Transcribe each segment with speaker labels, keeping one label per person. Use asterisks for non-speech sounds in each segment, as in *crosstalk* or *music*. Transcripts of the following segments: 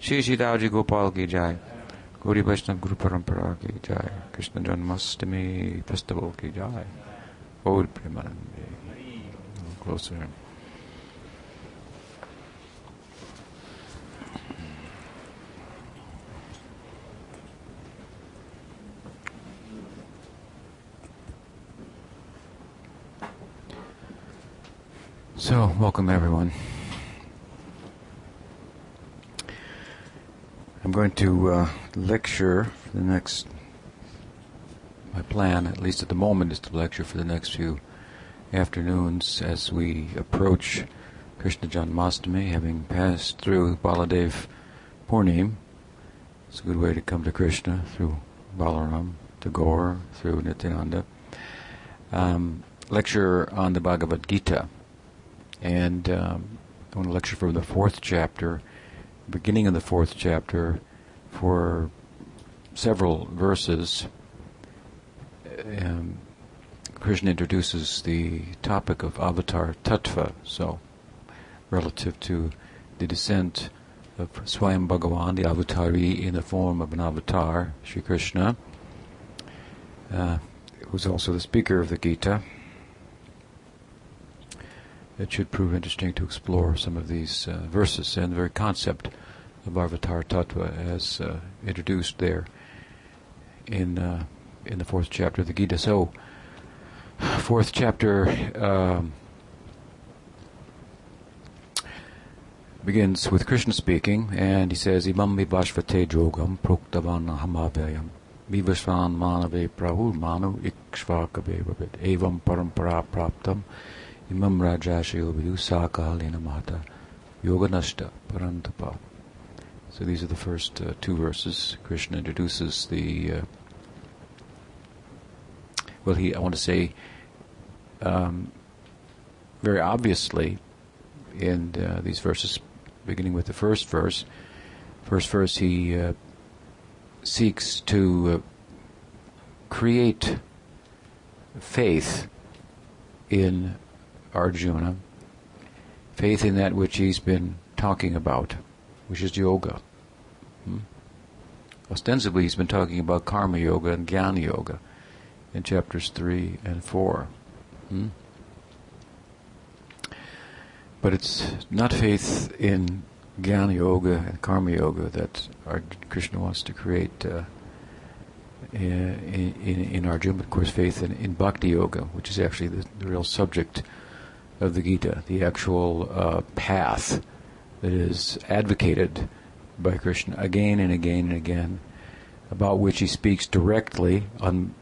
Speaker 1: Shri Gopal ki jai. Vaishnav Guru Parampara ki jai. Krishna Festival ki jai. Premanandi. Closer. So, welcome everyone. I'm going to uh, lecture for the next. My plan, at least at the moment, is to lecture for the next few afternoons as we approach Krishna Janmastami, having passed through Baladev Purnim. It's a good way to come to Krishna through Balaram, Gaur, through Nityananda. Um, lecture on the Bhagavad Gita and um, I want to lecture from the fourth chapter, beginning of the fourth chapter, for several verses. Um, Krishna introduces the topic of avatar tattva, so relative to the descent of Swayam Bhagavan, the avatari in the form of an avatar, Sri Krishna, uh, who's also the speaker of the Gita it should prove interesting to explore some of these uh, verses and the very concept of Avatar Tattva as uh, introduced there in uh, in the fourth chapter of the Gita. So, fourth chapter um, begins with Krishna speaking, and he says, "Imam vivashvate yogam proktavan hamavayam vivasvan manave prahur manu ikshvakave evam parampara praptam." Imam Rajashil Vidu Sakalina Mata Yoganashta Parantapa. So these are the first uh, two verses. Krishna introduces the. Uh, well, he I want to say um, very obviously in uh, these verses, beginning with the first verse. First verse, he uh, seeks to uh, create faith in Arjuna faith in that which he's been talking about, which is yoga. Hmm? Ostensibly, he's been talking about karma yoga and jnana yoga in chapters 3 and 4. Hmm? But it's not faith in jnana yoga and karma yoga that our Krishna wants to create uh, in, in, in Arjuna. Of course, faith in, in bhakti yoga, which is actually the, the real subject of the Gita, the actual uh, path that is advocated by Krishna again and again and again, about which he speaks directly, un,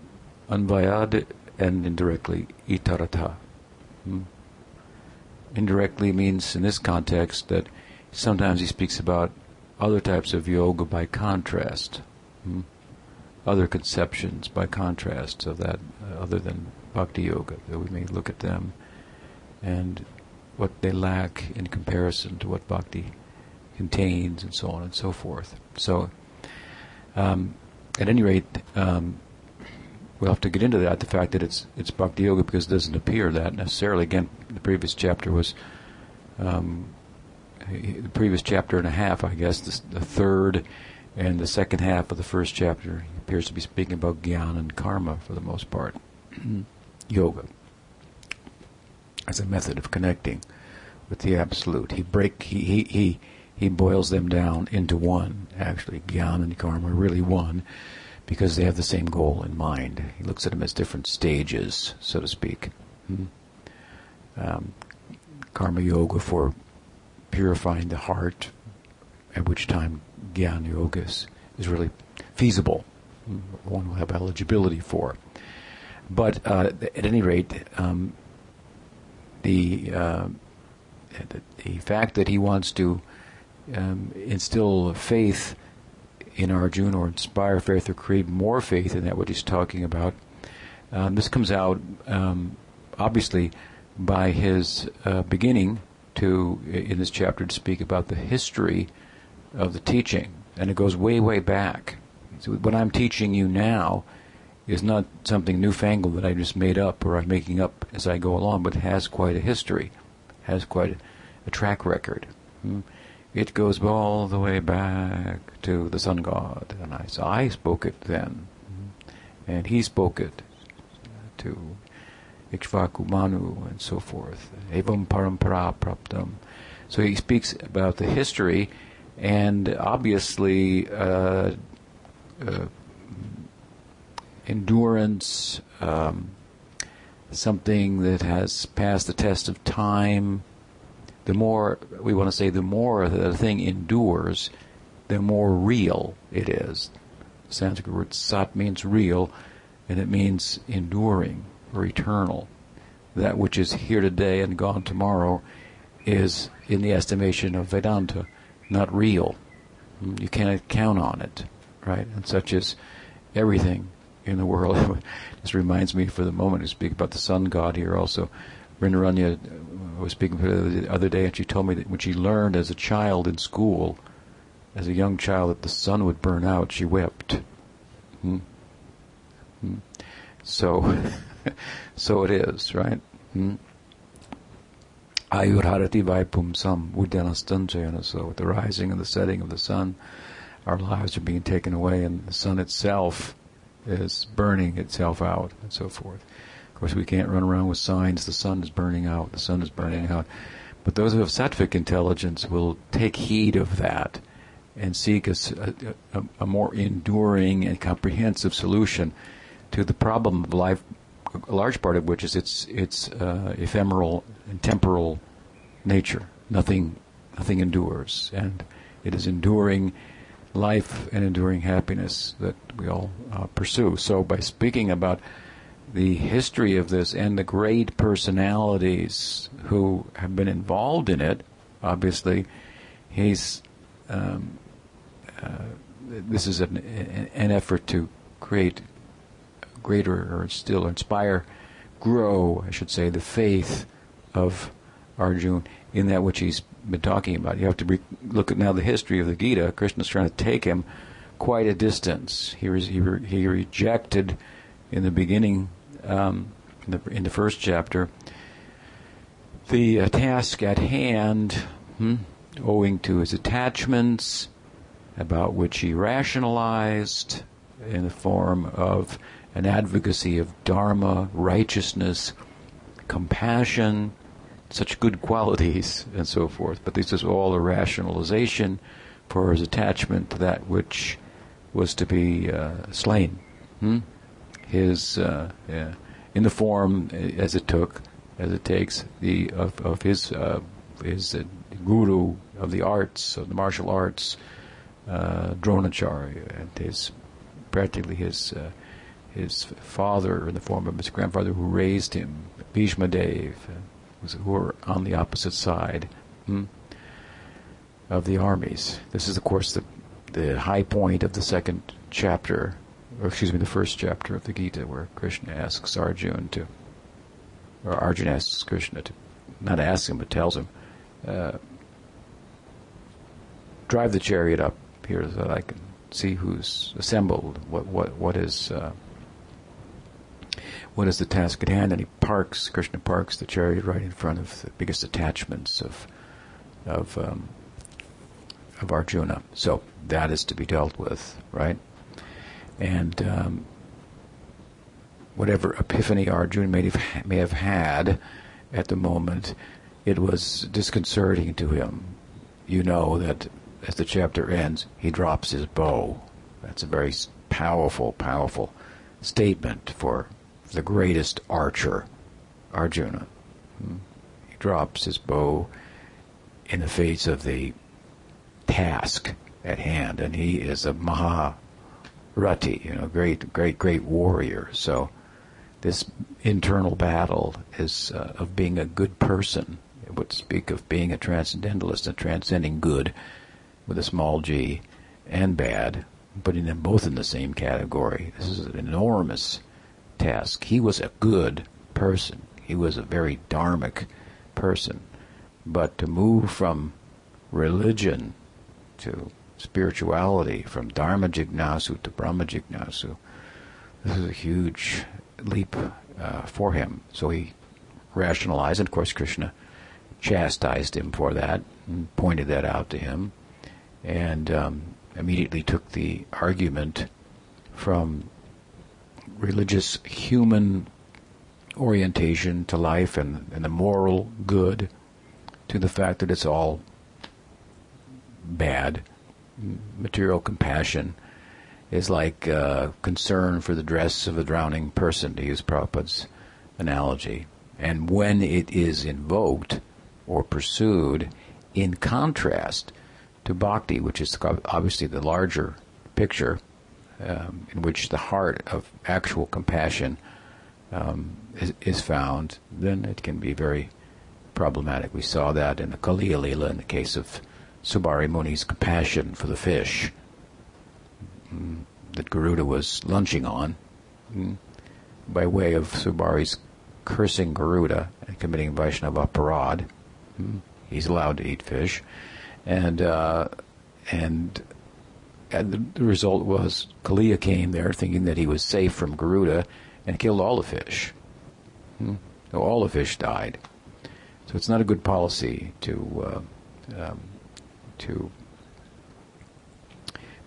Speaker 1: unvayad, and indirectly, itarata. Hmm? Indirectly means, in this context, that sometimes he speaks about other types of yoga by contrast, hmm? other conceptions by contrast of that, uh, other than bhakti yoga, that we may look at them and what they lack in comparison to what bhakti contains, and so on and so forth. So, um, at any rate, um, we'll have to get into that. The fact that it's it's bhakti yoga because it doesn't appear that necessarily. Again, the previous chapter was. Um, the previous chapter and a half, I guess, the, the, third and the second half of the first chapter, appears to be speaking about jnana and karma for the most part, *clears throat* yoga as a method of connecting with the absolute. He break he he he, he boils them down into one. Actually, Gyan and Karma are really one because they have the same goal in mind. He looks at them as different stages, so to speak. Hmm? Um, karma yoga for purifying the heart, at which time Gyan yoga is, is really feasible. Hmm? One will have eligibility for. But uh, at any rate, um, the, uh, the, fact that he wants to um, instill faith in Arjuna or inspire faith or create more faith in that what he's talking about. Um, this comes out um, obviously by his uh, beginning to in this chapter to speak about the history of the teaching, and it goes way way back. So what I'm teaching you now is not something newfangled that I just made up or I'm making up as I go along, but has quite a history, has quite a, track record. Hmm? it goes all the way back to the sun god. And I, so I spoke it then. And he spoke it to Ikshvaku Manu and so forth. Evam parampara praptam. So he speaks about the history and obviously uh, uh, endurance, um, something that has passed the test of time. The more we want to say, the more that the thing endures, the more real it is. The Sanskrit word sat means real, and it means enduring or eternal. That which is here today and gone tomorrow is, in the estimation of Vedanta, not real. You cannot count on it, right? And such is everything in the world. *laughs* this reminds me for the moment to speak about the sun god here also. Vrindaranya was speaking to the other day, and she told me that when she learned as a child in school, as a young child, that the sun would burn out, she wept. Hmm? Hmm. So, *laughs* so it is, right? Hmm? Ayurharati Vaipumsam Uddanastanjayana. So with the rising and the setting of the sun, our lives are being taken away and the sun itself is burning itself out and so forth. Of course, we can't run around with signs, the sun is burning out, the sun is burning out. But those who have sattvic intelligence will take heed of that and seek a, a, a more enduring and comprehensive solution to the problem of life a large part of which is its its uh, ephemeral and temporal nature. Nothing nothing endures, and it is enduring life and enduring happiness that we all uh, pursue. So, by speaking about the history of this and the great personalities who have been involved in it, obviously, he's. Um, uh, this is an, an effort to create greater or still inspire, grow, I should say, the faith of Arjun in that which he's been talking about. You have to re- look at now the history of the Gita. Krishna's trying to take him quite a distance. He, was, he, re- he rejected in the beginning, um, in, the, in the first chapter, the uh, task at hand, hmm, owing to his attachments, about which he rationalized in the form of an advocacy of dharma, righteousness, compassion, such good qualities, and so forth. But this is all a rationalization for his attachment to that which was to be uh, slain. Hmm? His, uh, yeah, in the form uh, as it took, as it takes, the of, of his uh, his uh, guru of the arts, of the martial arts, uh, Dronacharya, and his practically his his father in the form of his grandfather who raised him, Bhishma Dev, who are on the opposite side hmm, of the armies. This is, of course, the, the high point of the second chapter, or excuse me, the first chapter of the Gita, where Krishna asks Arjuna to, or Arjuna asks Krishna to, not ask him, but tells him, uh, drive the chariot up here so that I can see who's assembled, what what what is uh, what is the task at hand? And he parks, Krishna parks the chariot right in front of the biggest attachments of of um, of Arjuna. So that is to be dealt with, right? And um, whatever epiphany Arjuna may have, may have had at the moment, it was disconcerting to him. You know that as the chapter ends, he drops his bow. That's a very powerful, powerful statement for the greatest archer, Arjuna. Hmm. He drops his bow in the face of the task at hand, and he is a Maharathi, you know, great, great, great warrior. So this internal battle is uh, of being a good person. It would speak of being a transcendentalist, a transcending good with a small g, and bad, putting them both in the same category. This is an enormous task. He was a good person. He was a very dharmic person. But to move from religion to spirituality, from Dharma Jignasu to Brahma Jignasu, this is a huge leap uh, for him. So he rationalized, and of course Krishna chastised him for that and pointed that out to him, and um, immediately took the argument from religious human orientation to life and, and the moral good to the fact that it's all bad. Material compassion is like uh, concern for the dress of a drowning person, to use Prabhupada's analogy. And when it is invoked or pursued, in contrast to bhakti, which is obviously the larger picture, um, in which the heart of actual compassion um, is, is, found, then it can be very problematic. We saw that in the Kaliya Lila in the case of Saubhari Muni's compassion for the fish mm, that Garuda was lunching on mm, by way of Saubhari's cursing Garuda and committing Vaishnava aparad. Mm, he's allowed to eat fish. And, uh, and the result was Kaliya came there thinking that he was safe from Garuda and killed all the fish. Hmm? All the fish died. So it's not a good policy to uh, um, to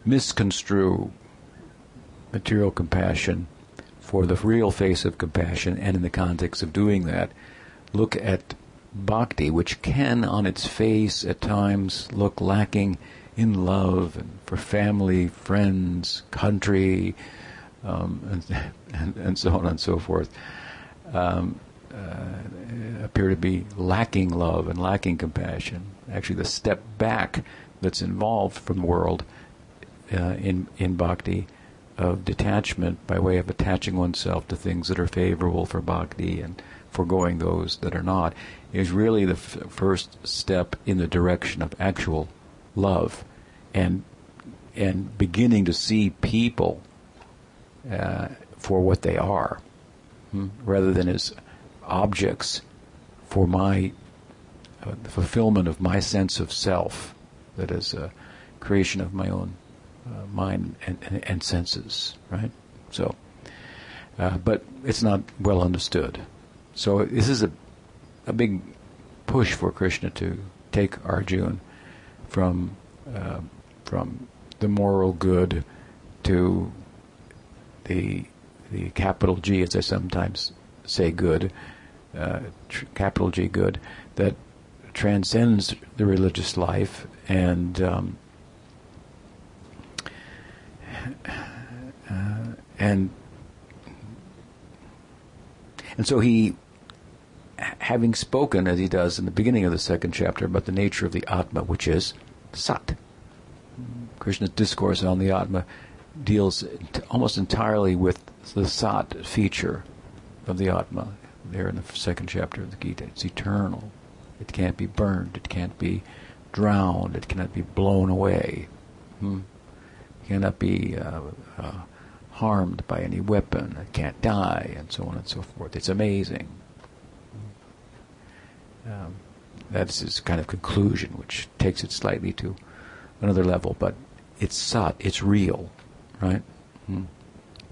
Speaker 1: misconstrue material compassion for the real face of compassion, and in the context of doing that, look at bhakti, which can, on its face, at times look lacking in love and for family, friends, country, um, and, and, and, so on and so forth, um, uh, appear to be lacking love and lacking compassion. Actually, the step back that's involved from the world uh, in in bhakti of detachment by way of attaching oneself to things that are favorable for bhakti and foregoing those that are not is really the f- first step in the direction of actual love and and beginning to see people uh, for what they are hmm, rather than as objects for my uh, fulfillment of my sense of self that is a creation of my own uh, mind and, and, and, senses right? So uh, but it's not well understood. So this is a a big push for Krishna to take Arjun from uh, from the moral good to the the capital G, as I sometimes say, good, uh, tr- capital G, good, that transcends the religious life and um, *sighs* uh, and and so he having spoken as he does in the beginning of the second chapter about the nature of the atma which is sat Krishna's discourse on the Atma deals almost entirely with the Sat feature of the Atma there in the second chapter of the Gita. It's eternal. It can't be burned. It can't be drowned. It cannot be blown away. Hmm? It cannot be uh, uh, harmed by any weapon. It can't die, and so on and so forth. It's amazing. Um, that's his kind of conclusion, which takes it slightly to another level, but it's sat, it's real, right? Hmm.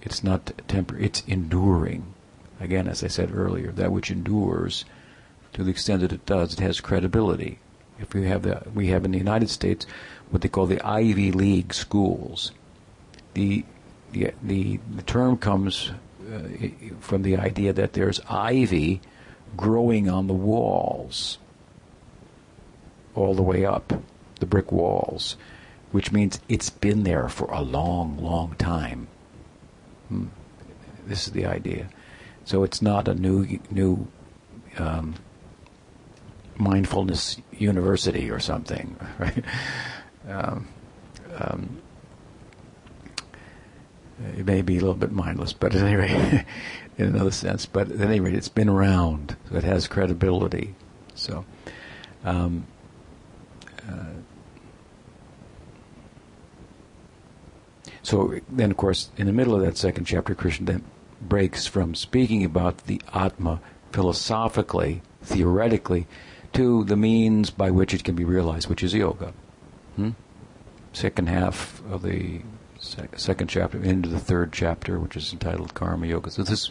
Speaker 1: It's not temporary, it's enduring. Again, as I said earlier, that which endures, to the extent that it does, it has credibility. If we have the, we have in the United States what they call the Ivy League schools. The the the, the term comes uh, from the idea that there's ivy growing on the walls all the way up the brick walls which means it's been there for a long, long time. Hmm. This is the idea. So it's not a new new um, mindfulness university or something, *laughs* right? Um, um, it may be a little bit mindless, but at any rate, *laughs* in another sense. But at any rate, it's been around, so it has credibility. So. Um, uh, So then, of course, in the middle of that second chapter, Krishna then breaks from speaking about the Atma philosophically, theoretically, to the means by which it can be realized, which is yoga. Hmm? Second half of the second chapter into the third chapter, which is entitled Karma Yoga. So this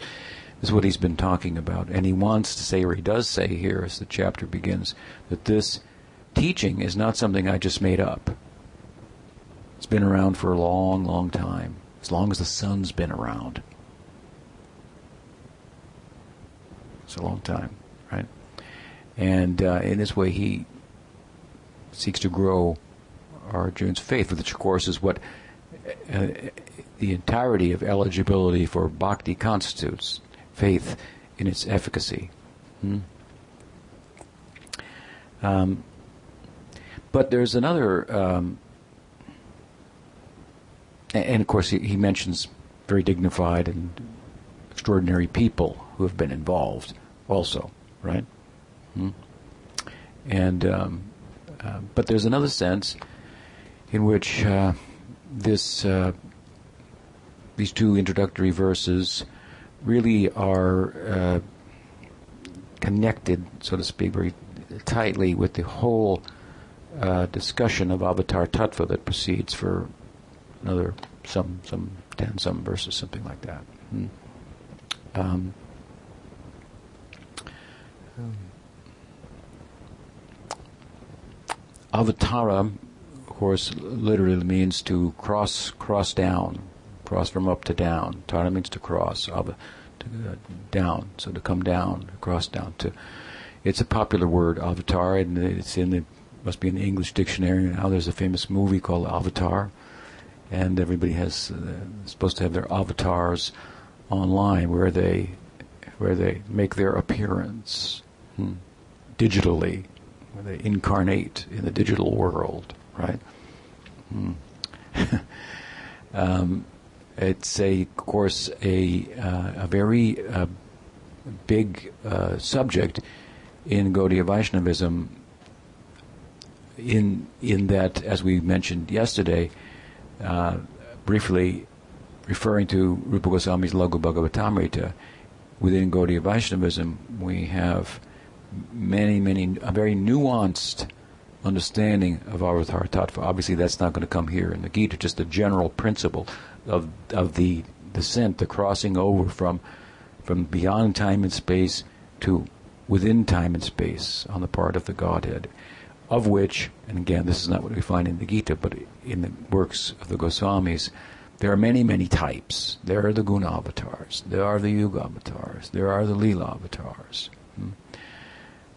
Speaker 1: is what he's been talking about. And he wants to say, or he does say here as the chapter begins, that this teaching is not something I just made up. It's been around for a long, long time, as long as the sun's been around. It's a long time, right? And uh, in this way, he seeks to grow Arjun's faith, which, of course, is what uh, the entirety of eligibility for bhakti constitutes faith in its efficacy. Hmm? Um, but there's another, um, and of course, he, he, mentions very dignified and extraordinary people who have been involved also, right? Hmm? And, um, uh, but there's another sense in which uh, this uh, these two introductory verses really are uh, connected, so to speak, very tightly with the whole uh, discussion of Avatar Tattva that proceeds for another some some ten some verses, something like that. Hmm. Um, Avatara, of course, literally means to cross cross down, cross from up to down. Tara means to cross, ava, to, uh, down, so to come down, cross down. To, it's a popular word, avatar, and it's in the must be in the English dictionary now. There's a famous movie called Avatar, and everybody has uh, supposed to have their avatars online where they where they make their appearance hmm, digitally, where they incarnate in the digital world, right? Hmm. *laughs* um, it's a, of course, a uh, a very uh, big uh, subject in Gaudiya Vaishnavism. In in that, as we mentioned yesterday, uh, briefly referring to Rupa Goswami's Laghu Bhagavatamrita, within Gaudiya Vaishnavism, we have many, many, a very nuanced understanding of Avatar Tattva. Obviously, that's not going to come here in the Gita, just a general principle of of the descent, the crossing over from from beyond time and space to within time and space on the part of the Godhead, of which, and again, this is not what we find in the Gita, but in the works of the Goswamis, there are many, many types. There are the Guna avatars, there are the Yuga avatars, there are the Lila avatars.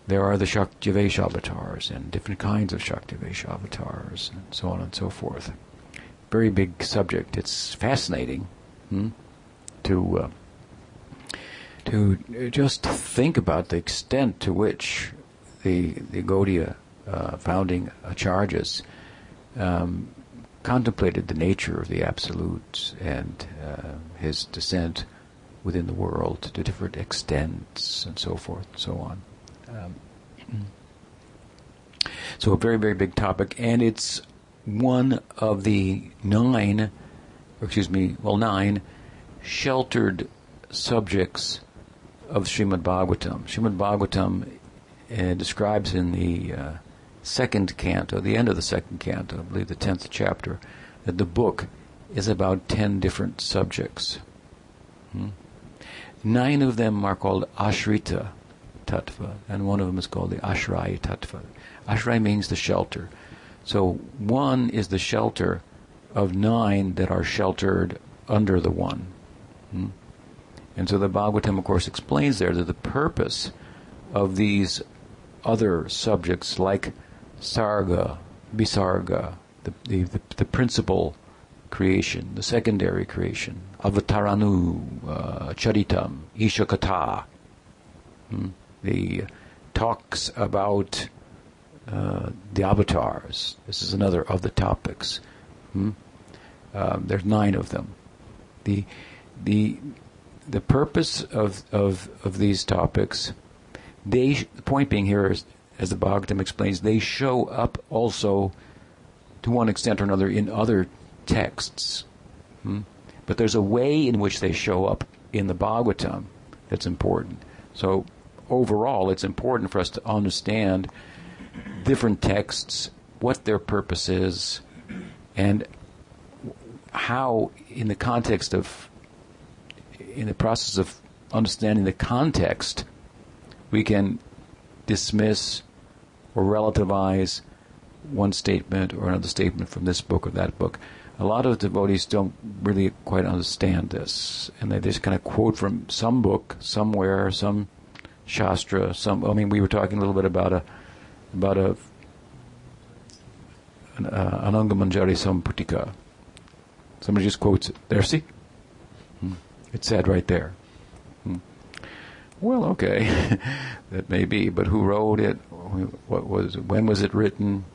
Speaker 1: There are the Shaktivesh avatars and different kinds of Shaktivesh avatars and so on and so forth very big subject. It's fascinating hmm, to uh, to just think about the extent to which the the Gaudiya uh, founding acharyas um, contemplated the nature of the absolute and uh, his descent within the world to different extents and so forth and so on. Um, so a very very big topic, and it's one of the nine, excuse me, well, nine sheltered subjects of Srimad Bhagavatam. Srimad Bhagavatam uh, describes in the uh, second canto, the end of the second canto, I believe the tenth chapter, that the book is about ten different subjects. Hmm? Nine of them are called Ashrita Tattva, and one of them is called the Ashraya Tattva. Ashraya means the shelter. So one is the shelter of nine that are sheltered under the one. Hmm? And so the Bhagavatam, of course, explains there that the purpose of these other subjects, like sarga, visarga, the, the, the, the principal creation, the secondary creation, avataranu, uh, charitam, ishakata, hmm? The talks about uh, the avatars. This is another of the topics. Hmm? Um, there's nine of them. The the the purpose of of of these topics, they the point being here is, as the Bhagavatam explains, they show up also to one extent or another in other texts. Hmm? But there's a way in which they show up in the Bhagavatam that's important. So overall, it's important for us to understand different texts, what their purpose is, and how, in the context of, in the process of understanding the context, we can dismiss or relativize one statement or another statement from this book or that book. A lot of devotees don't really quite understand this, and they just kind of quote from some book somewhere, some shastra, some. I mean, we were talking a little bit about a about a an uh, Anangamanjari Samputika. Somebody just quotes it. There, see? Hmm. It's said right there. Hmm. Well, okay, *laughs* that may be, but who wrote it? What was? When was it written?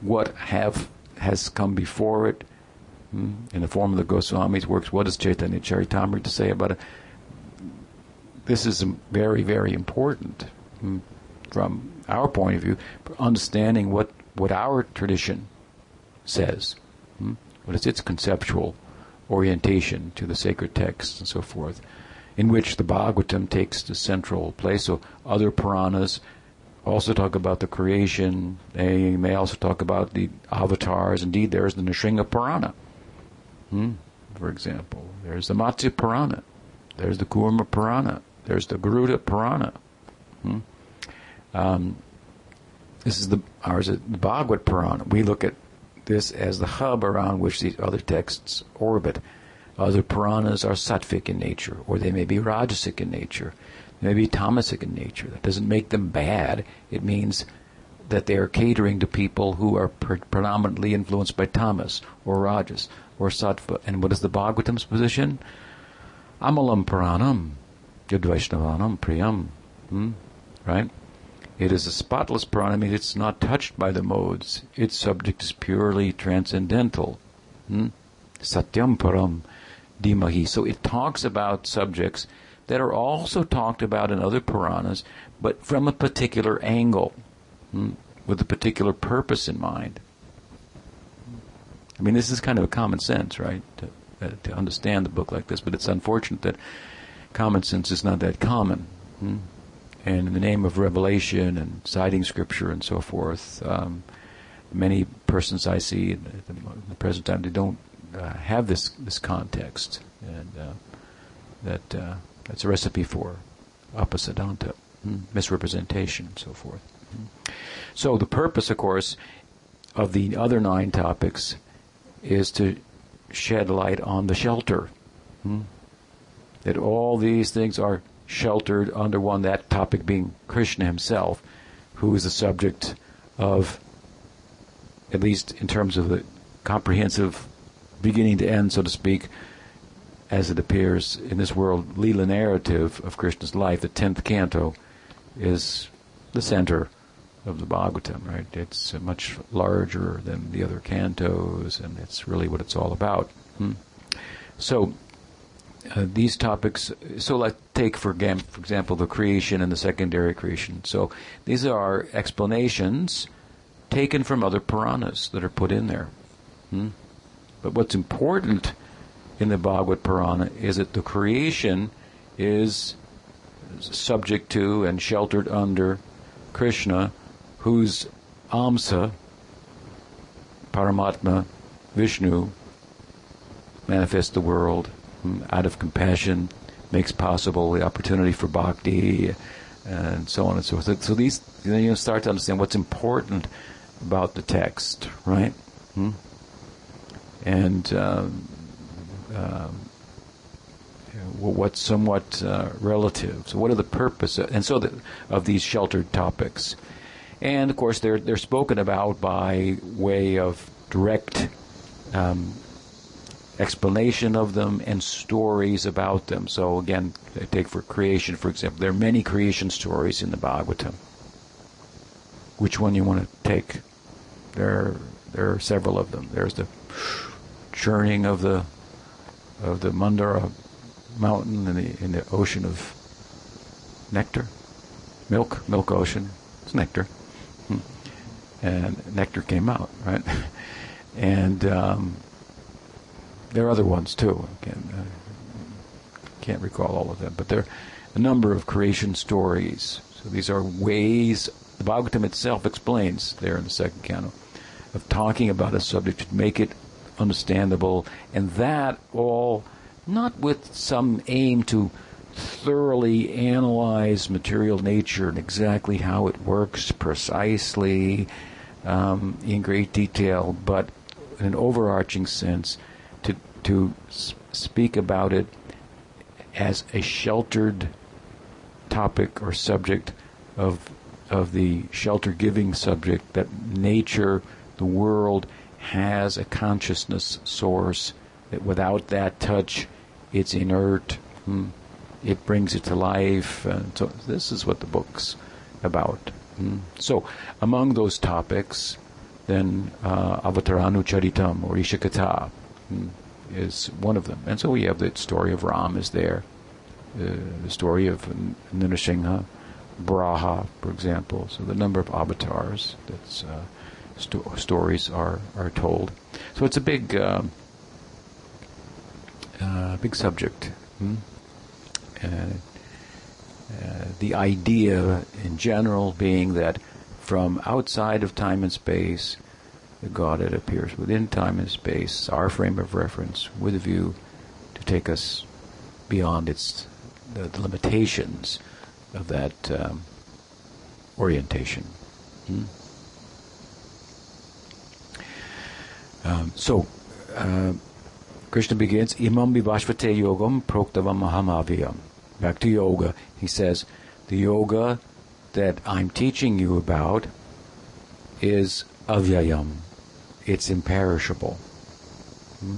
Speaker 1: What have has come before it? Hmm. In the form of the Goswami's works, what does Chaitanya Charitamrita say about it? This is very, very important hmm, from our point of view, understanding what, what our tradition says. Hmm? What is its conceptual orientation to the sacred texts and so forth, in which the Bhagavatam takes the central place. So other Puranas also talk about the creation. They may also talk about the avatars. Indeed, there's the Nrsimha Purana, hmm? for example. There's the Matsya Purana. There's the Kurma Purana. There's the Garuda Purana. Hmm? Um, this is the ours is the Bhagavad Purana. We look at this as the hub around which these other texts orbit. Other Puranas are sattvic in nature, or they may be rajasic in nature. They may be tamasic in nature. That doesn't make them bad. It means that they are catering to people who are pre- predominantly influenced by tamas or rajas or sattva. And what is the Bhagavatam's position? Amalam Puranam, Yadvaishnavanam Priyam. Hmm? Right? It is a spotless Purana, I it's not touched by the modes. Its subject is purely transcendental. Hmm? Satyam Param Dhimahi. So it talks about subjects that are also talked about in other Puranas, but from a particular angle, hmm? with a particular purpose in mind. I mean, this is kind of a common sense, right? To, uh, to understand the book like this, but it's unfortunate that common sense is not that common. Hmm? and in the name of revelation and citing scripture and so forth, um, many persons I see at the, the present time they don't uh, have this this context, and uh, that uh, that's a recipe for apasiddhanta, mm, misrepresentation, and so forth. Mm. So the purpose, of course, of the other nine topics is to shed light on the shelter. Mm. That all these things are sheltered under one, that topic being Krishna himself, who is the subject of, at least in terms of the comprehensive beginning to end, so to speak, as it appears in this world, Leela narrative of Krishna's life, the tenth canto, is the center of the Bhagavatam, right? It's much larger than the other cantos, and it's really what it's all about. Hmm? So, uh, these topics. So, let's take for, for example the creation and the secondary creation. So these are explanations taken from other Puranas that are put in there. Hmm? But what's important in the Bhagavad Purana is that the creation is subject to and sheltered under Krishna, whose Amsa, Paramatma, Vishnu, manifests the world out of compassion makes possible the opportunity for bhakti and so on and so forth. So these, know, you start to understand what's important about the text, right? Hmm? And um, um, what's somewhat uh, relative. So, what are the purpose? Of, and so the, of these sheltered topics, and of course they're they're spoken about by way of direct um, explanation of them and stories about them. So again, take for creation, for example, there are many creation stories in the Bhagavatam. Which one you want to take? There, there are several of them. There's the churning of the of the Mandara mountain in the in the ocean of nectar, milk, milk ocean. It's nectar, hmm. and nectar came out, right? *laughs* and um, there are other ones too. I can't, uh, can't recall all of them, but there are a number of creation stories. So these are ways the Bhagavatam itself explains there in the second canto of talking about a subject to make it understandable, and that all not with some aim to thoroughly analyze material nature and exactly how it works precisely um, in great detail, but in an overarching sense, to speak about it as a sheltered topic or subject of of the shelter giving subject that nature, the world, has a consciousness source that without that touch, it's inert. Hmm, it brings it to life. And so this is what the book's about. Hmm. So, among those topics, then uh, Avataranu Charitam or Ishakata hmm, is one of them. And so we have the story of Ram is there, uh, the story of Nrsimha, Braha, for example. So the number of avatars that uh, sto- stories are are told. So it's a big um, uh, big subject. Hmm? Uh, the idea in general being that from outside of time and space, the Godhead appears within time and space, our frame of reference, with a view to take us beyond its the, the limitations of that um, orientation. Hmm? Um, so, uh, Krishna begins, Imam vivashvate yogam proktavam mahamaviyam. Back to yoga. He says, the yoga that I'm teaching you about is avyayam. It's imperishable. Hmm?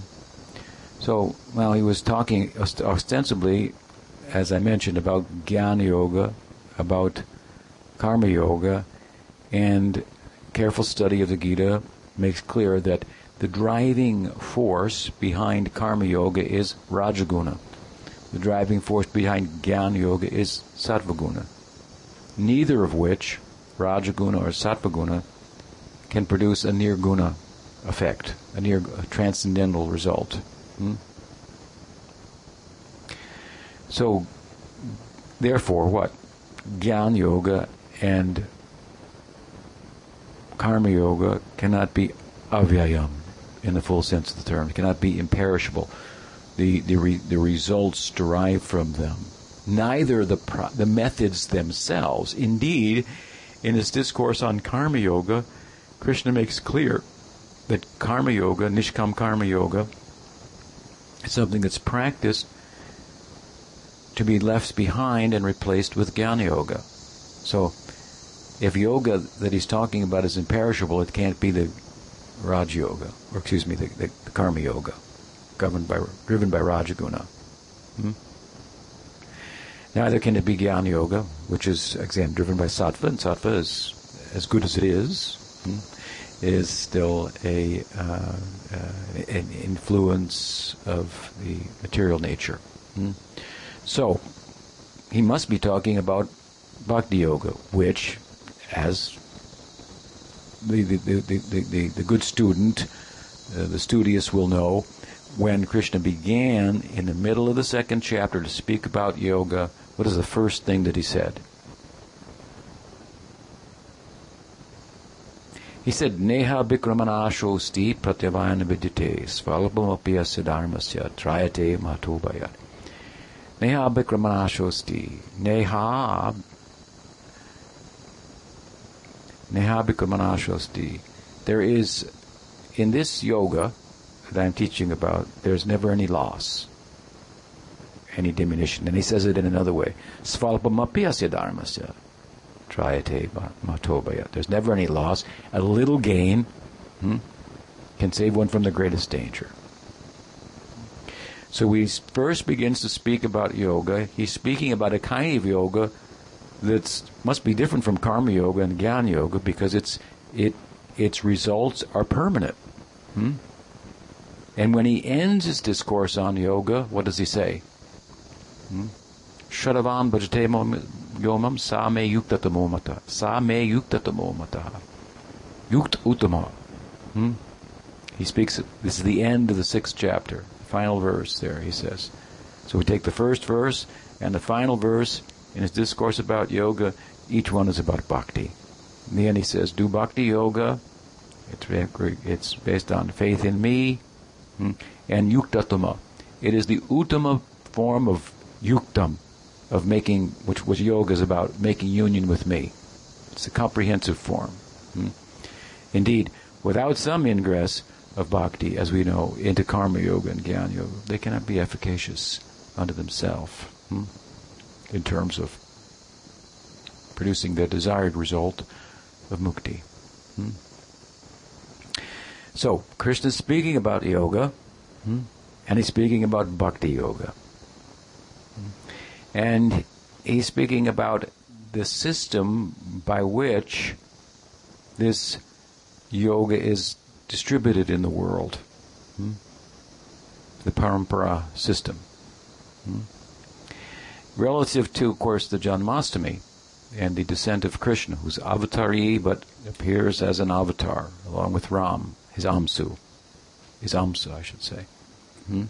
Speaker 1: So, well, he was talking ostensibly as I mentioned, about Jnana Yoga, about Karma Yoga, and careful study of the Gita makes clear that the driving force behind Karma Yoga is Rajaguna. The driving force behind Jnana Yoga is Sattvaguna. Neither of which, Rajaguna or Sattvaguna, can produce a nirguna effect, a near transcendental result. Hmm? So, therefore, what? Gyan Yoga and Karma Yoga cannot be avyayam in the full sense of the term. It cannot be imperishable. The, the, re, the results derived from them. Neither the, pro, the methods themselves. Indeed, in his discourse on Karma Yoga, Krishna makes clear that Karma Yoga, Nishkam Karma Yoga, is something that's practiced to be left behind and replaced with Jnana Yoga. So, if yoga that he's talking about is imperishable, it can't be the Raj Yoga, or excuse me, the, the, the Karma Yoga, governed by, driven by Rajaguna. Hmm? Neither can it be Jnana Yoga, which is, again, driven by Sattva, and Sattva is as good as it is, hmm? Is still a uh, uh, an influence of the material nature. Hmm? So, he must be talking about Bhakti Yoga, which, as the, the, the, the, the, good student, uh, the studious will know, when Krishna began in the middle of the second chapter to speak about yoga, what is the first thing that he said? He said, Neha Bikramanashosti pratyavayana vidyate svalapamapiyasya dharmasya trayate matobhayat. Neha Bikramanashosti. Neha Neha Bikramanashosti. There is, in this yoga that I'm teaching about, there's never any loss, any diminution. And he says it in another way. Svalpamapyasya dharmasya. Trayate matobaya. There's never any loss. A little gain hmm, can save one from the greatest danger. So he first begins to speak about yoga. He's speaking about a kind of yoga that must be different from karma yoga and jnana yoga because it's it its results are permanent. Hmm? And when he ends his discourse on yoga, what does he say? Hmm? Shadavan bhajate yomam sa me yuktatamo mata. Sa me yuktatamo mata. Yukt utama. Hmm? He speaks, this is the end of the sixth chapter final verse there, he says. So we take the first verse and the final verse in his discourse about yoga, each one is about bhakti. In the end, he says, do bhakti yoga. It's, it's based on faith in me hmm, and yuktatama. It is the uttama form of yuktam, of making, which was yoga is about making union with me. It's a comprehensive form. Hmm? Indeed, without some ingress of bhakti, as we know, into karma yoga and jnana yoga, they cannot be efficacious unto themselves hmm? in terms of producing the desired result of mukti. Hmm? So, Krishna is speaking about yoga, hmm? and he's speaking about bhakti yoga. And he's speaking about the system by which this yoga is distributed in the world. Hmm? The parampara system. Hmm? Relative to, of course, the Janmastami and the descent of Krishna, who's avatari but appears as an avatar along with Ram, his Amsu. His Amsa, I should say. Hmm?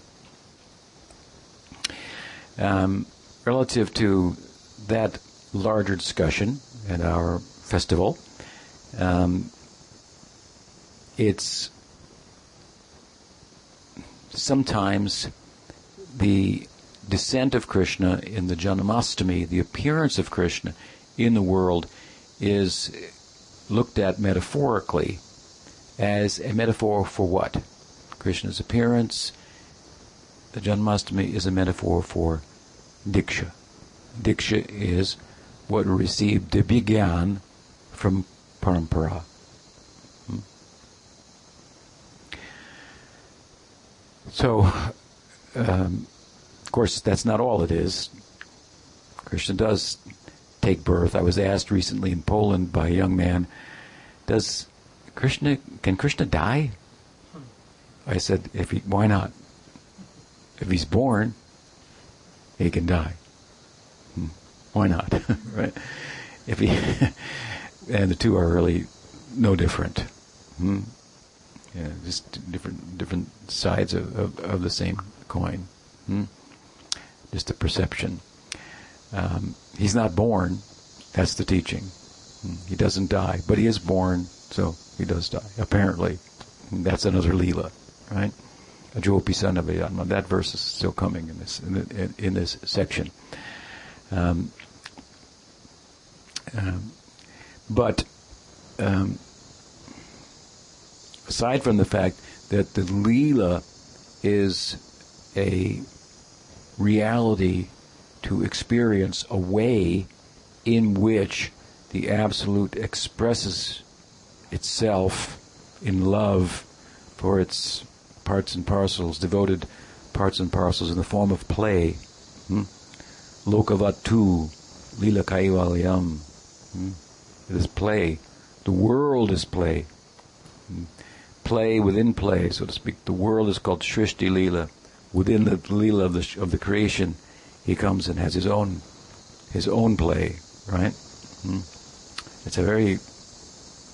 Speaker 1: Um, relative to that larger discussion at our festival, um, it's sometimes the descent of Krishna in the Janamastami, the appearance of Krishna in the world, is looked at metaphorically as a metaphor for what? Krishna's appearance. The Janmastami is a metaphor for Diksha. Diksha is what received receive Dibhigyan from Parampara. Hmm? So, um, of course, that's not all it is. Krishna does take birth. I was asked recently in Poland by a young man, "Does Krishna can Krishna die?" I said, "If he, why not? If he's born, he can die. Hmm. Why not? *laughs* right? If he *laughs* and the two are really no different. Hmm? Yeah, just different different sides of, of, of the same coin. Hmm? Just the perception. Um, he's not born. That's the teaching. Hmm? He doesn't die, but he is born, so he does die. Apparently, that's another lila, right? Ajopi Sanavayanma. That verse is still coming in this in, in, in this section. Um, um, but um, aside from the fact that the Leela is a reality to experience a way in which the Absolute expresses itself in love for its parts and parcels, devoted parts and parcels in the form of play. Hmm? Lokavatu, lila kaivalyam. Hmm? It is play. The world is play. Hmm? Play within play, so to speak. The world is called Shrishti Lila. Within the Lila of the, of the creation, he comes and has his own his own play, right? Hmm? It's a very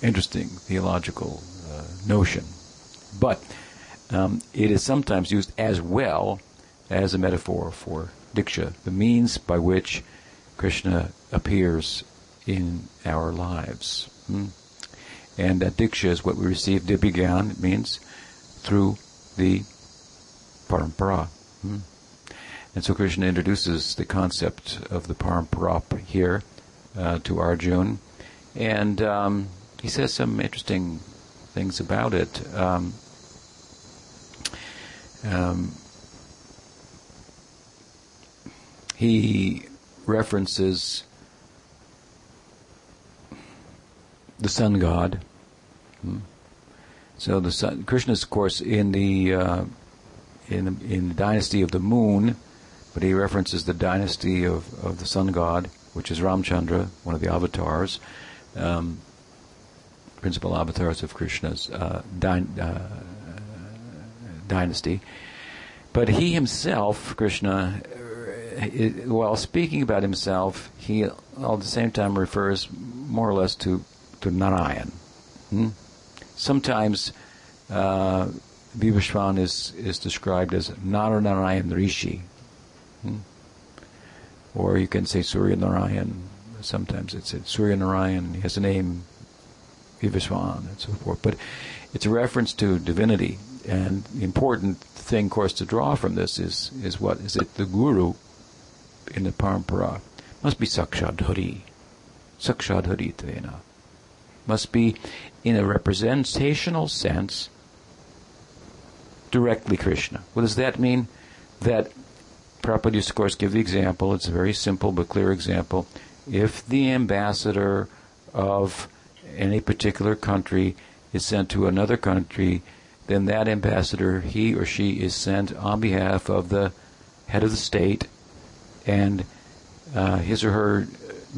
Speaker 1: interesting theological uh, notion. But um, it is sometimes used as well as a metaphor for diksha, the means by which Krishna appears in our lives. Hmm? And that diksha is what we receive, dibhigyan, it means through the parampara. Hmm? And so Krishna introduces the concept of the parampara here uh, to Arjun. And um, he says some interesting things about it. Um, um, he references the sun god. Hmm. So the sun, Krishna's, of course, in the uh, in in the dynasty of the moon, but he references the dynasty of, of the sun god, which is Ramchandra, one of the avatars, um, principal avatars of Krishna's uh, uh, dynasty. But he himself, Krishna, uh, while speaking about himself, he all at the same time refers more or less to, to Narayan. Hmm? Sometimes uh, Vivasvan is, is described as Narayan Rishi. Hmm? Or you can say Surya Narayan. Sometimes it's, Surya Narayan. He has a name, Vivasvan, and so forth. But it's a reference to divinity. And the important thing, of course, to draw from this is is what is it? The guru in the parampara must be sakshadhari. Sakshadhari tvena. Must be, in a representational sense, directly Krishna. What does that mean? That Prabhupada used of course, give the example. It's a very simple but clear example. If the ambassador of any particular country is sent to another country, then that ambassador, he or she, is sent on behalf of the head of the state, and uh, his or her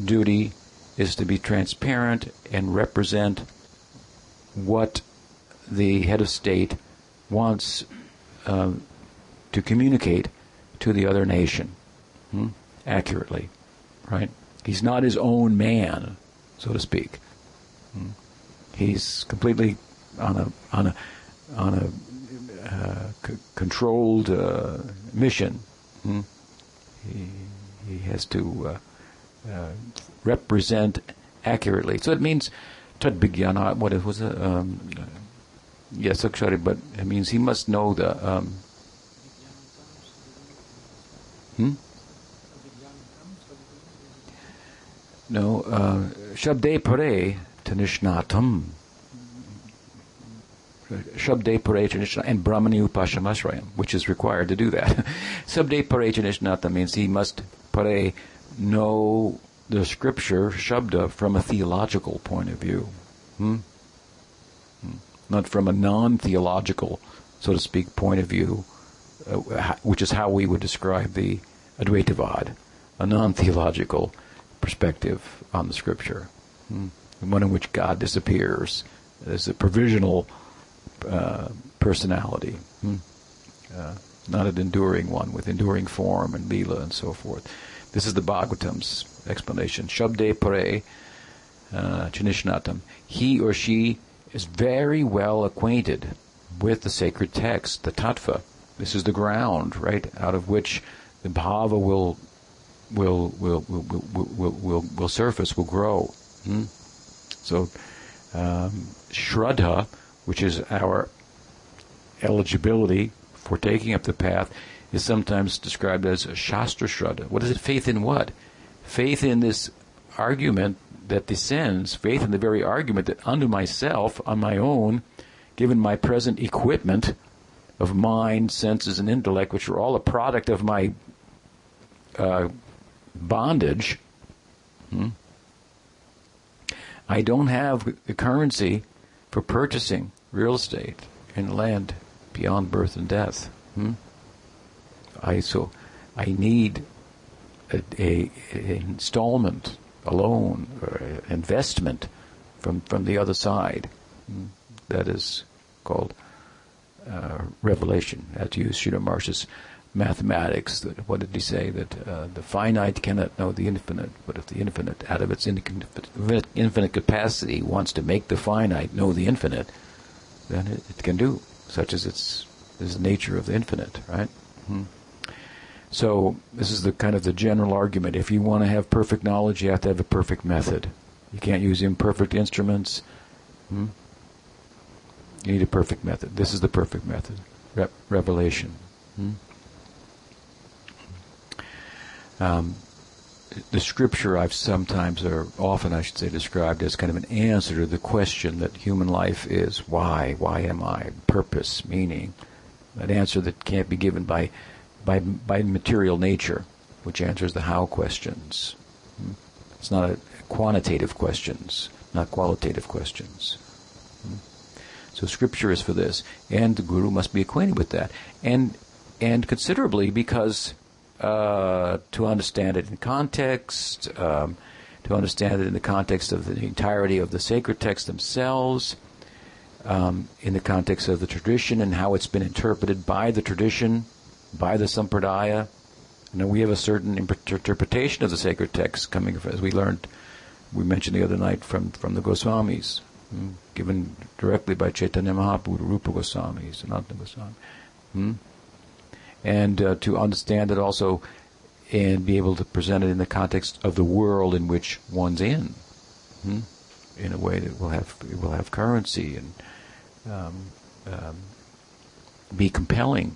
Speaker 1: duty is to be transparent and represent what the head of state wants uh, to communicate to the other nation hmm? accurately, right? He's not his own man, so to speak. Hmm? He's completely on a on a on a uh, c- controlled uh, mission. Hmm? He, he has to uh, uh, represent accurately. So it means tad. What was it? Um, yes, actually, but it means he must know the. Um, hmm? No, uh, Shabde Pare Tanishnatam. Shabde Pare Tanishnatam and Brahmani Upashamasrayam, which is required to do that. *laughs* Shabde Pare Tanishnatam means he must pare know the scripture, Shabda, from a theological point of view. Hmm? Hmm. Not from a non theological, so to speak, point of view, uh, which is how we would describe the Advaitavad, a non theological perspective on the scripture, hmm? one in which God disappears as a provisional uh, personality, hmm? uh, not an enduring one with enduring form and lila and so forth. This is the Bhagavatam's explanation. Shabde pare uh. He or she is very well acquainted with the sacred text, the tattva. This is the ground, right, out of which the bhava will will will will will will, will, will surface, will grow. Hmm? So, um, shraddha, which is our eligibility for taking up the path, is sometimes described as shastra shraddha. What is it? Faith in what? Faith in this argument that descends, faith in the very argument that unto myself, on my own, given my present equipment of mind, senses, and intellect, which are all a product of my uh, bondage, hmm, I don't have the currency for purchasing real estate and land beyond birth and death. Hmm? I so I need a, a, a installment, a loan, or investment from from the other side. Hmm? That is called uh, revelation. As used Sridhar Maharaj's mathematics. That, what did he say? That uh, the finite cannot know the infinite, but if the infinite, out of its infinite, infinite capacity, wants to make the finite know the infinite, then it, it can do. Such as its is nature of the infinite, right? Hmm. So this is the kind of the general argument. If you want to have perfect knowledge, you have to have a perfect method. You can't use imperfect instruments. Hmm? You need a perfect method. This is the perfect method. Re- revelation. Hmm? Um, the scripture I've sometimes, or often I should say, described as kind of an answer to the question that human life is why? Why am I? Purpose, meaning. An answer that can't be given by, by, by material nature, which answers the how questions. It's not a quantitative questions, not qualitative questions. So scripture is for this, and the guru must be acquainted with that, and and considerably because uh, to understand it in context, um, to understand it in the context of the entirety of the sacred texts themselves, um, in the context of the tradition and how it's been interpreted by the tradition, by the sampradaya. Know, we have a certain interpretation of the sacred texts coming, from, as we learned, we mentioned the other night from, from the Goswamis, hmm, given directly by Chaitanya Mahaprabhu, Rupa Goswami, Sanatana Goswami. Hmm? And uh, to understand it also and be able to present it in the context of the world in which one's in, hmm? in a way that will have will have currency and um, um, be compelling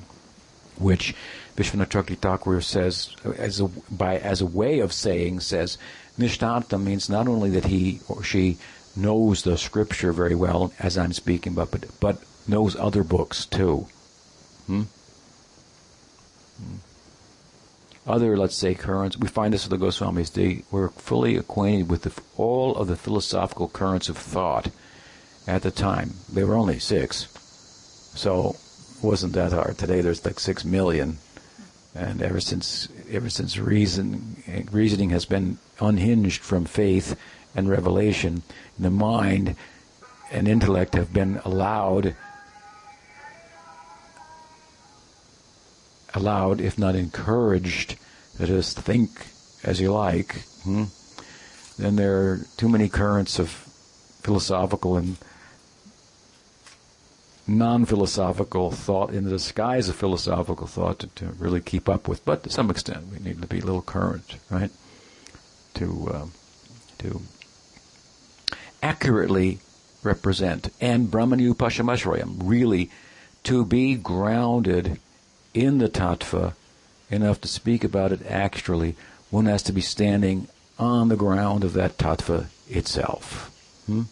Speaker 1: which Vishwanath Thakur says, as a, by, as a way of saying, says, Nishtanta means not only that he or she knows the scripture very well, as I'm speaking about, but, but knows other books too. Hmm? Hmm. Other, let's say, currents, we find this with the Goswamis, they were fully acquainted with the, all of the philosophical currents of thought at the time. They were only six, so it wasn't that hard. Today there's like six million and ever since ever since reason reasoning has been unhinged from faith and revelation, the mind and intellect have been allowed allowed, if not encouraged, to just think as you like. Hmm? Then there are too many currents of philosophical and non-philosophical thought in the disguise of philosophical thought to, to, really keep up with. But to some extent, we need to be a little current, right? To um, to accurately represent and Brahmanu Pashamashrayam, really to be grounded in the tattva enough to speak about it actually, one has to be standing on the ground of that tattva itself. Hmm?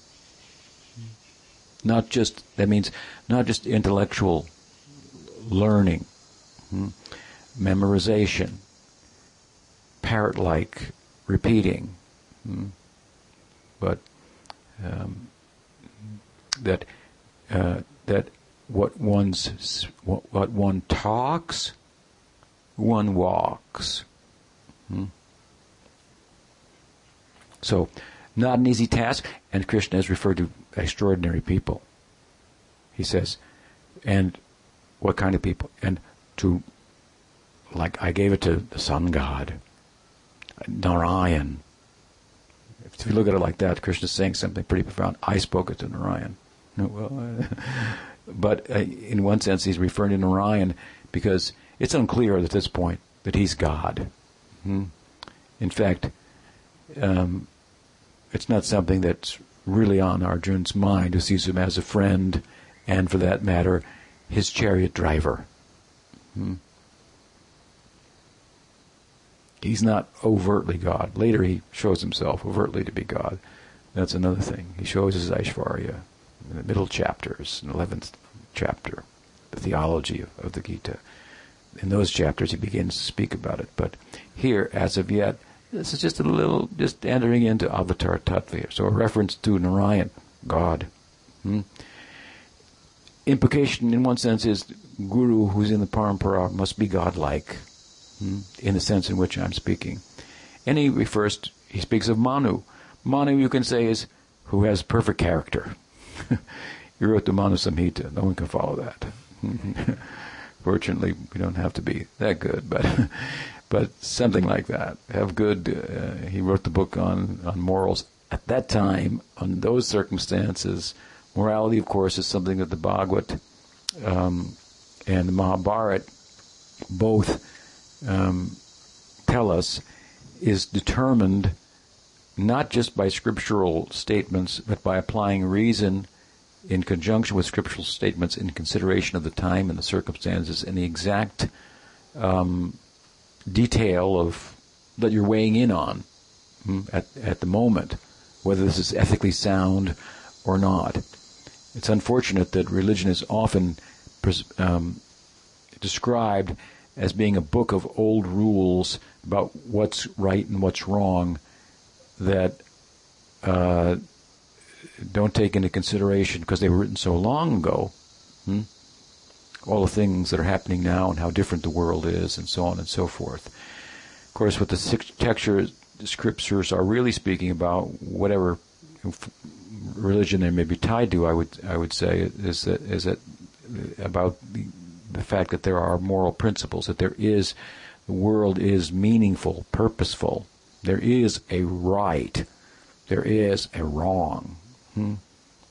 Speaker 1: Not just, that means not just intellectual learning, hmm? memorization, parrot like repeating, hmm? but um, that uh, that what one's what, what, one talks, one walks. Hmm? So, not an easy task, and Krishna has referred to extraordinary people. He says, and what kind of people? And to, like, I gave it to the sun god, Narayan. If you look at it like that, Krishna's saying something pretty profound. I spoke it to Narayan. *laughs* Well, but uh, in one sense, he's referring to Narayan because it's unclear at this point that he's God. Hmm? In fact, um, it's not something that's really on Arjun's mind, who sees him as a friend, and for that matter, his chariot driver. Hmm. He's not overtly God. Later, he shows himself overtly to be God. That's another thing. He shows his Aishvarya in the middle chapters, in the 11th chapter, the theology of, of the Gita. In those chapters, he begins to speak about it. But here, as of yet, this is just a little, just entering into Avatar Tattva. So a reference to Narayan, God. Hmm? Implication, in one sense, is Guru who's in the Parampara must be godlike, hmm? in the sense in which I'm speaking. And he refers, to, he speaks of Manu. Manu, you can say, is who has perfect character. *laughs* he wrote the Manu Samhita. No one can follow that. *laughs* Fortunately, we don't have to be that good, but *laughs* but something like that. Have good. Uh, he wrote the book on on morals at that time. On those circumstances, morality, of course, is something that the Bhagavad um, and the Mahabharata both um, tell us is determined not just by scriptural statements, but by applying reason in conjunction with scriptural statements in consideration of the time and the circumstances and the exact um, detail of that you're weighing in on hmm, at, at the moment, whether this is ethically sound or not. It's unfortunate that religion is often um, described as being a book of old rules about what's right and what's wrong that uh, don't take into consideration because they were written so long ago. Hmm? all the things that are happening now and how different the world is and so on and so forth. Of course, what the texture scriptures are really speaking about, whatever religion they may be tied to, I would I would say is that is that about the, the fact that there are moral principles, that there is the world is meaningful, purposeful. There is a right, there is a wrong. Hmm?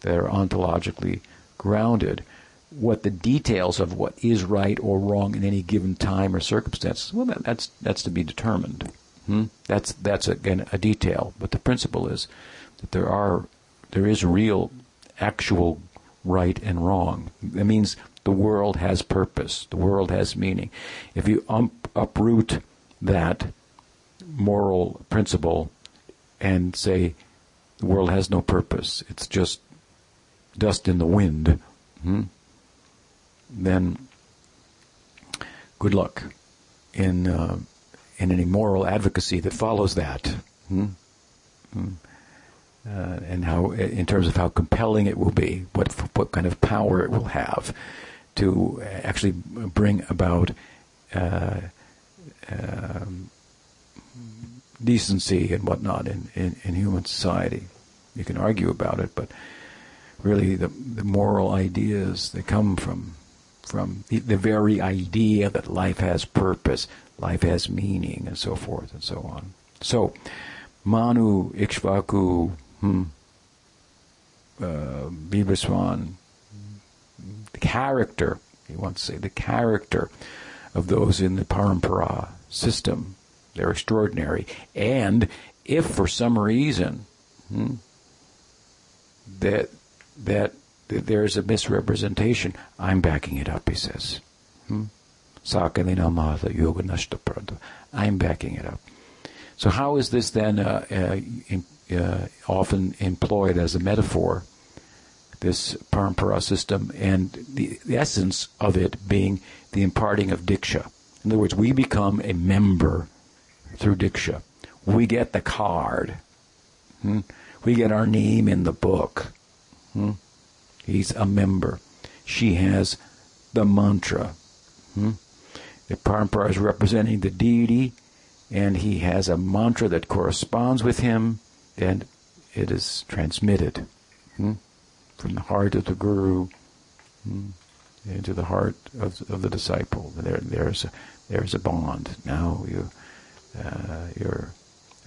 Speaker 1: That are ontologically grounded what the details of what is right or wrong in any given time or circumstance, well, that, that's that's to be determined. Hmm? That's that's again a detail, but the principle is that there are there is real, actual right and wrong. That means The world has purpose. The world has meaning. If you um, uproot that moral principle and say the world has no purpose, it's just dust in the wind, hmm, then good luck in uh, in any moral advocacy that follows that. Hmm? Hmm. Uh, and how, in terms of how compelling it will be, what what kind of power it will have to actually bring about uh, um, decency and whatnot in, in, in, human society. You can argue about it, but really the, the moral ideas that come from from the, the very idea that life has purpose, life has meaning, and so forth and so on. So, Manu, Ikshvaku, hmm, uh, Vivasvan, the character, he wants to say, the character of those in the parampara system. They're extraordinary. And if for some reason hmm, that that there's a misrepresentation, I'm backing it up, he says. Hmm? I'm backing it up. So how is this then uh, uh, in, uh, often employed as a metaphor? This parampara system and the, the, essence of it being the imparting of diksha. In other words, we become a member through diksha. We get the card. Hmm? We get our name in the book. Hmm? He's a member. She has the mantra. Hmm? The parampara is representing the deity, and he has a mantra that corresponds with him, and it is transmitted hmm? from the heart of the guru hmm? into the heart of, of the disciple. There, there's a, there's a bond. Now you, uh, you're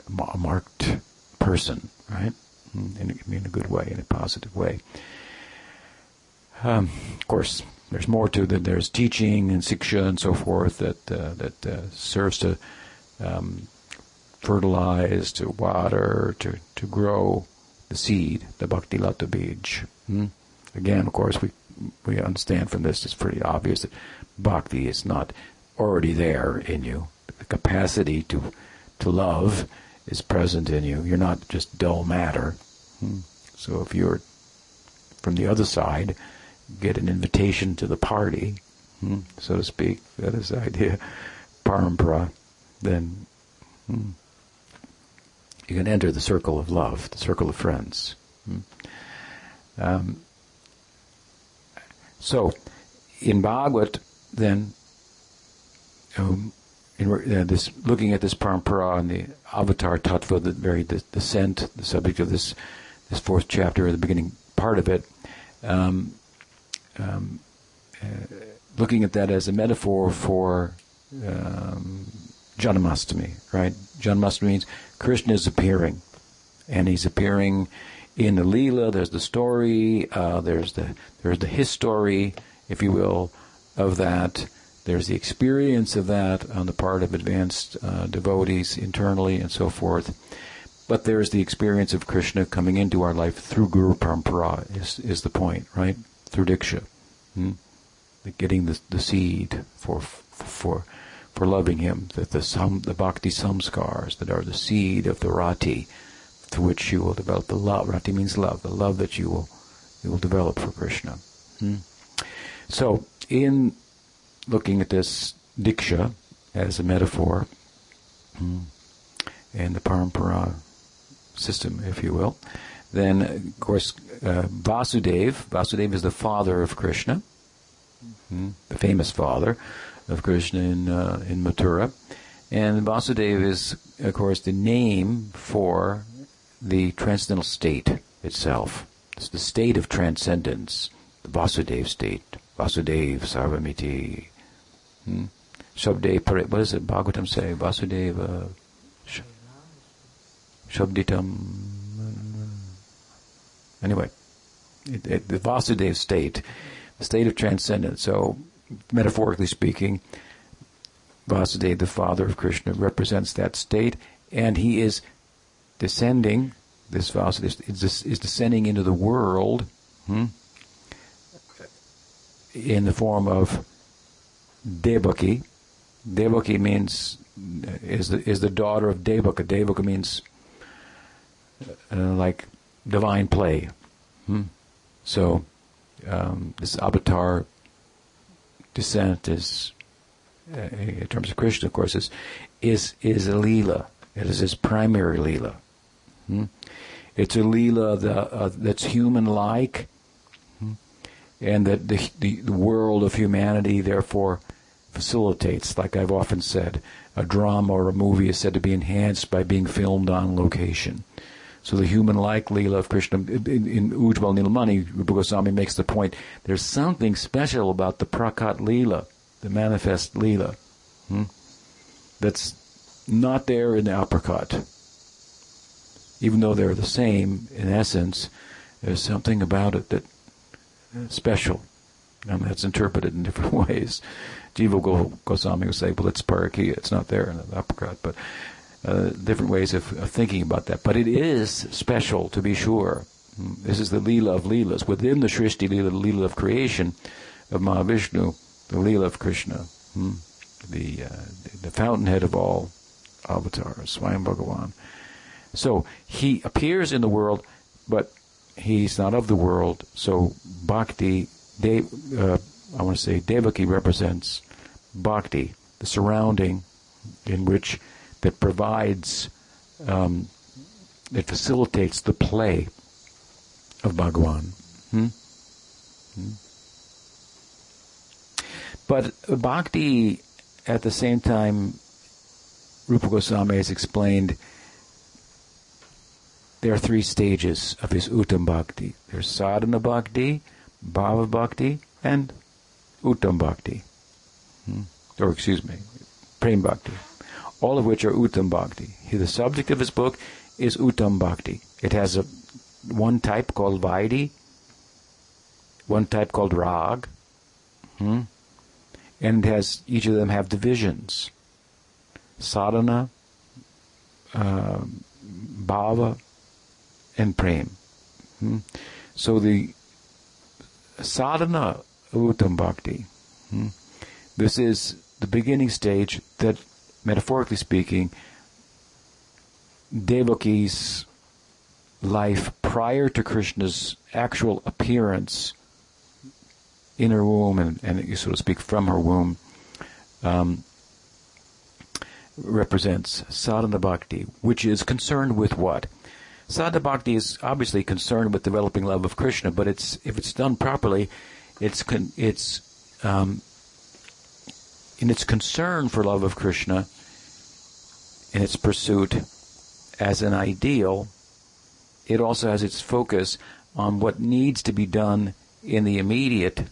Speaker 1: a marked person, right? In, in a good way, in a positive way. Um, of course, there's more to that. There's teaching and siksha and so forth that uh, that uh, serves to um, fertilize, to water, to to grow the seed, the bhakti lata bij. Hmm? Again, of course, we we understand from this. It's pretty obvious that bhakti is not already there in you. The capacity to to love is present in you. You're not just dull matter. Hmm? So if you're from the other side get an invitation to the party, hmm, so to speak, that is the idea, parampara, then hmm, you can enter the circle of love, the circle of friends. Um, so, in Bhagavad, then, um, in uh, this, looking at this parampara and the avatar tattva, the very the descent, the subject of this this fourth chapter, or the beginning part of it, um, um, uh, looking at that as a metaphor for um, Janamastami, right? Janamastami means Krishna is appearing, and he's appearing in the Leela. There's the story. Uh, there's the there's the history, if you will, of that. There's the experience of that on the part of advanced uh, devotees internally and so forth. But there's the experience of Krishna coming into our life through Guru Parampara is, is the point, right? through Diksha. Hmm? Getting the, the seed for for for loving him, that the sam, the bhakti samskars that are the seed of the rati, through which you will develop the love. Rati means love, the love that you will you will develop for Krishna. Hmm? So, in looking at this diksha as a metaphor, hmm, and the parampara system, if you will, then, of course, uh, Vasudev, Vasudev is the father of Krishna, mm-hmm. the famous father of Krishna in, uh, in Mathura. And Vasudev is, of course, the name for the transcendental state itself. It's the state of transcendence, the Vasudev state. Vasudev Sarvamiti. Hmm? Shabde what does it, Bhagavatam say? Vasudeva Shabditam Anyway, it, it, the Vasudev state, the state of transcendence. So, metaphorically speaking, Vasudeva, the father of Krishna, represents that state, and he is descending. This Vasudeva is, is descending into the world hmm, in the form of Devaki. Devaki means is the is the daughter of Devaka. Devaka means uh, like divine play. Hmm? So um, this avatar descent is, uh, in terms of Krishna, of course, is is is a leela. It is his primary leela. Hmm? It's a leela that, uh, that's human-like, hmm? and that the, the the world of humanity therefore facilitates. Like I've often said, a drama or a movie is said to be enhanced by being filmed on location. So the human-like Leela of Krishna in, in Ujjwal Nilamani, Rupa Goswami makes the point. There's something special about the Prakat Leela, the manifest Leela, hmm, that's not there in the Aprakat. Even though they're the same in essence, there's something about it that uh, special, and that's interpreted in different *laughs* ways. Jiva Goswami would say, well, it's Parakiya, it's not there in the Aprakat, but uh, different ways of, of, thinking about that. But it is special, to be sure. This is the Leela of Leelas. Within the Srishti Leela, the Leela of creation of Mahavishnu, the Leela of Krishna, hmm, the, uh, the fountainhead of all avatars, Swayam Bhagavan. So he appears in the world, but he's not of the world. So bhakti, De, uh, I want to say Devaki represents bhakti, the surrounding in which that provides, um, that facilitates the play of Bhagavan. Hmm? Hmm? But bhakti, at the same time, Rupa Goswami has explained there are three stages of his Uttam Bhakti. There's Sadhana Bhakti, Bhava Bhakti, and Uttam Bhakti. Hmm? Or excuse me, Prem Bhakti all of which are Uttam Bhakti. The subject of his book is Uttam Bhakti. It has a one type called Vaidhi, one type called Rag, hmm? and has each of them have divisions: sadhana, uh, bhava, and prem. Hmm? So the sadhana Uttam Bhakti. Hmm? This is the beginning stage that metaphorically speaking, Devaki's life prior to Krishna's actual appearance in her womb and, and so to speak from her womb um, represents sadhana bhakti, which is concerned with what? Sadhana bhakti is obviously concerned with developing love of Krishna, but it's if it's done properly, it's con- it's um, in its concern for love of Krishna, in its pursuit as an ideal, it also has its focus on what needs to be done in the immediate,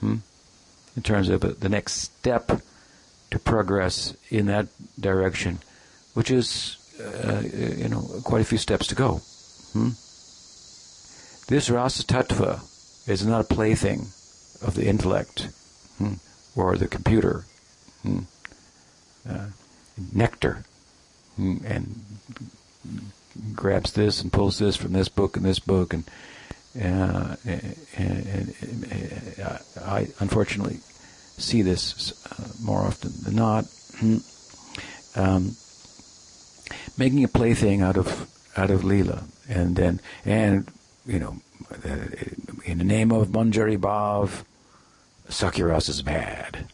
Speaker 1: hmm, in terms of the next step to progress in that direction, which is, uh, you know, quite a few steps to go. Hmm? This rasa tattva is not a plaything of the intellect hmm, or the computer. Hmm? Uh, nectar and grabs this and pulls this from this book and this book and uh, and, and, and, I unfortunately see this uh, more often than not. *clears throat* Um, making a plaything out of out of Leela, and then and you know, in the name of Manjari Bhav, Sakyaras is bad,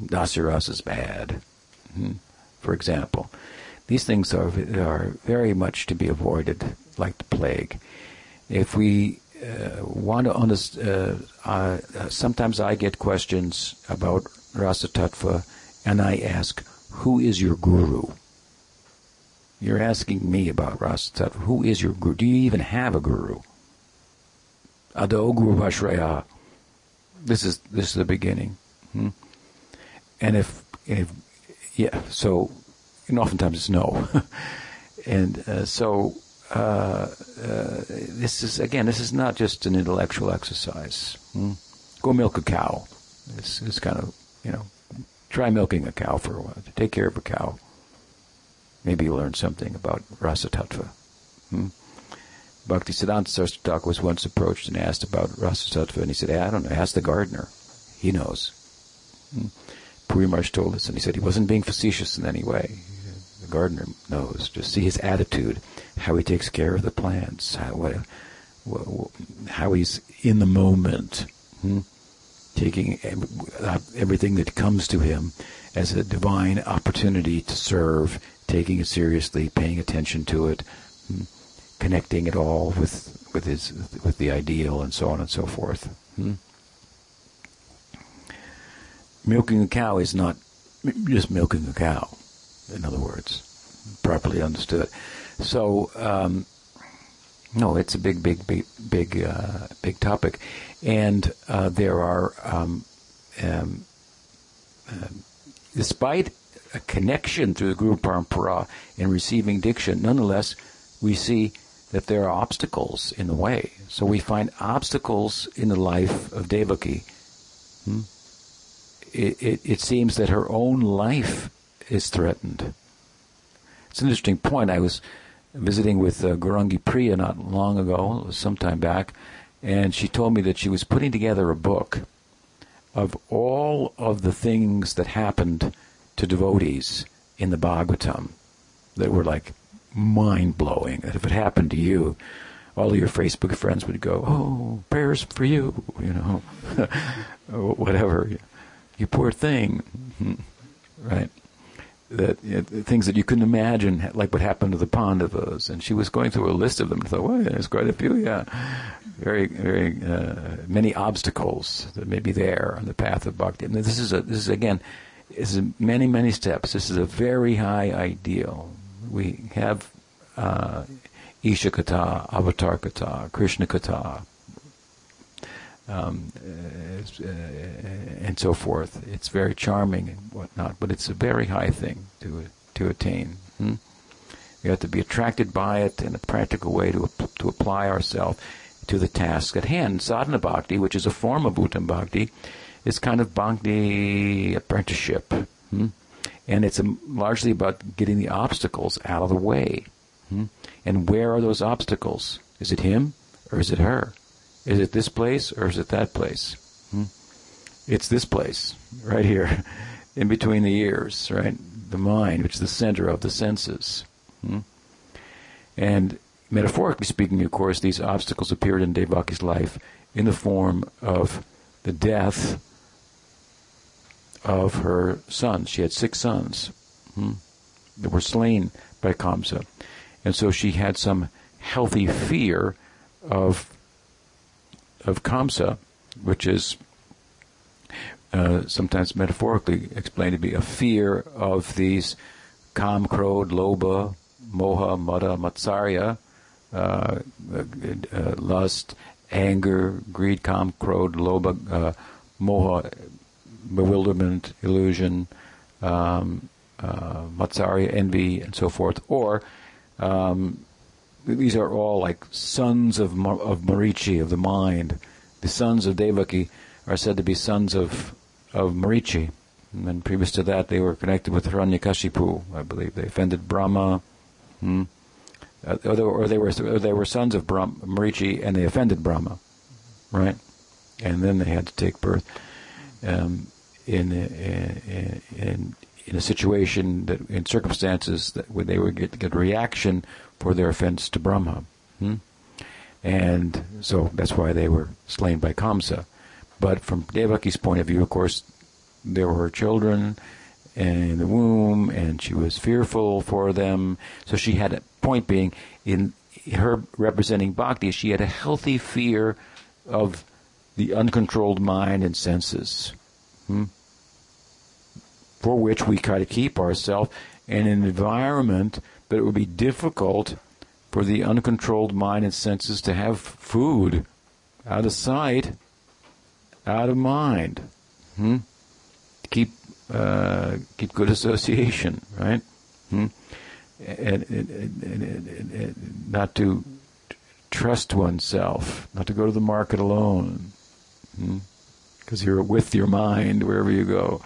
Speaker 1: Dasiras is bad, hmm, for example. These things are, are very much to be avoided, like the plague. If we uh, want to understand, uh, uh, sometimes I get questions about Rasa Tattva, and I ask, who is your guru? You're asking me about Rasa Tattva. Who is your guru? Do you even have a guru? Ado Guru Vashraya. This is this is the beginning. Hmm? And if if yeah, so and oftentimes it's no. *laughs* and uh, so uh, uh, this is again, this is not just an intellectual exercise. Hmm? Go milk a cow. This is kind of you know, try milking a cow for a while. Take care of a cow. Maybe you'll learn something about rasa tattva. Hmm? Bhakti Siddhanta Saraswati was once approached and asked about rasa tattva, and he said, hey, "I don't know. Ask the gardener. He knows. Hmm. Puri Maharaj told us, and he said he wasn't being facetious in any way. Gardener knows. Just see his attitude, how he takes care of the plants, how, what, how he's in the moment, hmm? taking everything that comes to him as a divine opportunity to serve, taking it seriously, paying attention to it, hmm? connecting it all with with his with the ideal, and so on and so forth. Hmm? Milking a cow is not just milking a cow. In other words, properly understood. So. Um, no, it's a big, big, big, big, uh, big topic, and uh, there are, um, um, uh, despite a connection through the Guru Parampara in receiving diksha, nonetheless, we see that there are obstacles in the way. So we find obstacles in the life of Devaki. Hmm? It, it, it seems that her own life is threatened. It's an interesting point. I was visiting with uh, Gaurangi Priya not long ago, it was some time back, and she told me that she was putting together a book of all of the things that happened to devotees in the Bhagavatam that were like mind blowing. That if it happened to you, all your Facebook friends would go, "Oh, prayers for you," you know, *laughs* whatever. You poor thing, *laughs* right? That you know, things that you couldn't imagine, like what happened to the Pandavas. And she was going through a list of them. I thought, well, there's quite a few, yeah. Very, very uh, many obstacles that may be there on the path of bhakti. And this is a, this is again, is many, many steps. This is a very high ideal. We have uh, Isha Kata, Avatar Kata, Krishna Kata, um, uh, and so forth. It's very charming and whatnot, but it's a very high thing to to attain. Hmm? We have to be attracted by it in a practical way to to apply ourselves to the task at hand. Sadhana bhakti, which is a form of Uttam bhakti, is kind of bhakti apprenticeship, hmm? and it's a, largely about getting the obstacles out of the way. Hmm? And where are those obstacles? Is it him or is it her? Is it this place or is it that place? Hmm? It's this place, right here, *laughs* in between the ears, right? The mind, which is the center of the senses. Hmm? And metaphorically speaking, of course, these obstacles appeared in Devaki's life in the form of the death of her sons. She had six sons hmm, that were slain by Kamsa. And so she had some healthy fear of of Kamsa, which is uh, sometimes metaphorically explained to be a fear of these Kam, Krodh, Lobha, Moha, Mada, Matsarya, uh, uh, lust, anger, greed, Kam, Krodh, Lobha, uh, Moha, bewilderment, illusion, um, uh, Matsarya, envy, and so forth, or um, these are all like sons of of Marichi of the mind. The sons of Devaki are said to be sons of of Marichi. And then previous to that, they were connected with Hiranyakashipu, I believe. They offended Brahma, hmm? uh, or, they, or, they, were or they were sons of Brahma, Marichi, and they offended Brahma, right? And then they had to take birth um, in, in, in in a situation that in circumstances that when they would get, get reaction for their offense to Brahma. Hmm? And so that's why they were slain by Kamsa. But from Devaki's point of view, of course, there were children in the womb, and she was fearful for them. So she had a point being in her representing bhakti, she had a healthy fear of the uncontrolled mind and senses, hmm? for which we try to keep ourselves an environment that it would be difficult for the uncontrolled mind and senses to have food out of sight, out of mind. Hmm? Keep uh, keep good association, right? Hmm? And, and, and, and, not to trust oneself, not to go to the market alone, because hmm? you're with your mind wherever you go,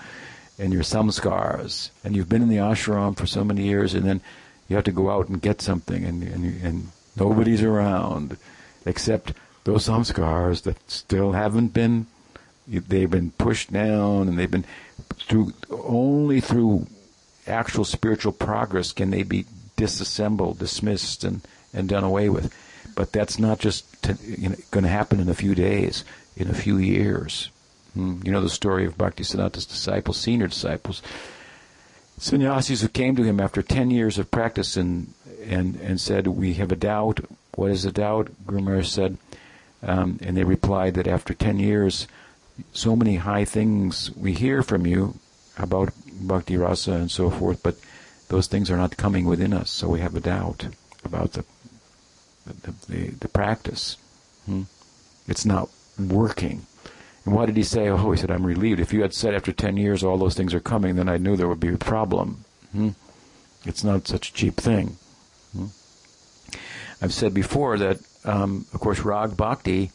Speaker 1: and your samskars, and you've been in the ashram for so many years, and then you have to go out and get something, and and, and nobody's around except those samskars that still haven't been they've been pushed down and they've been through only through actual spiritual progress can they be disassembled, dismissed, and, and done away with. But that's not just you know, going to happen in a few days, in a few years. Hmm. You know the story of Bhaktisiddhanta's disciples, senior disciples, sannyasis who came to him after 10 years of practice and, and, and said, We have a doubt. What is a doubt? Guru Maharaj said. Um, and they replied that after 10 years, so many high things we hear from you about bhakti rasa and so forth, but those things are not coming within us, so we have a doubt about the the, the, the practice. Hmm? It's not working. And why did he say, oh, he said, I'm relieved. If you had said after 10 years all those things are coming, then I knew there would be a problem. Hmm? It's not such a cheap thing. Hmm? I've said before that, um, of course, Rag Bhakti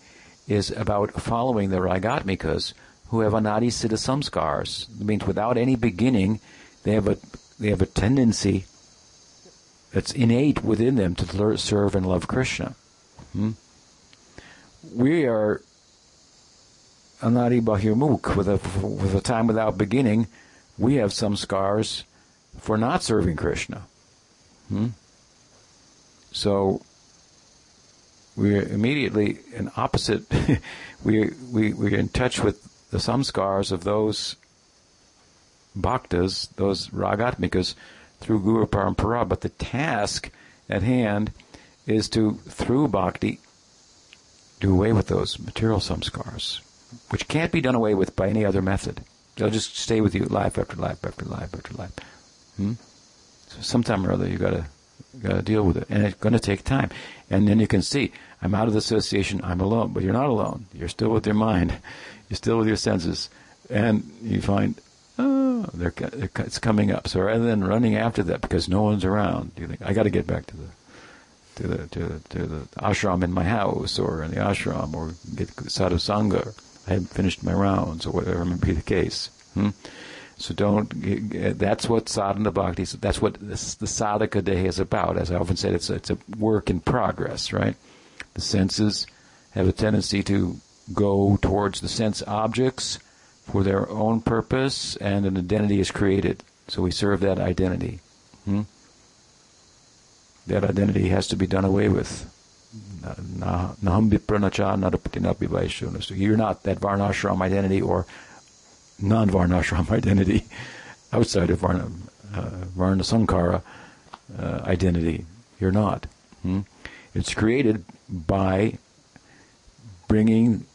Speaker 1: is about following the Ragatmikas who have anadi siddha samskars. It means without any beginning, they have a they have a tendency that's innate within them to serve and love Krishna. Hmm? We are anadi bahirmukh with a with a time without beginning. We have samskars for not serving Krishna. Hmm? So we're immediately an opposite. *laughs* we we we're in touch with the samskars of those bhaktas, those ragatmikas, through Guru Parampara. But the task at hand is to, through bhakti, do away with those material samskars, which can't be done away with by any other method. They'll just stay with you life after life after life after life. Hmm? So sometime or other you gotta gotta deal with it, and it's going to take time. And then you can see, I'm out of the association, I'm alone, but you're not alone. You're still with your mind, *laughs* you're still with your senses, and you find, oh, they're, it's coming up. So rather than running after that because no one's around, you think I got to get back to the to the to the to the ashram in my house or in the ashram or get sadhu sangha. I haven't finished my rounds or whatever may be the case. Hmm? So don't. That's what sadhana bhakti. That's what this, the sadhaka day is about. As I often said, it's it's a work in progress, right? The senses have a tendency to go towards the sense objects for their own purpose, and an identity is created. So we serve that identity. Hmm? That identity has to be done away with. You're not that Varnashram identity or non-Varnashram *laughs* identity outside of Varna, uh, Varna Sankara uh, identity. You're not. Hmm? It's created by bringing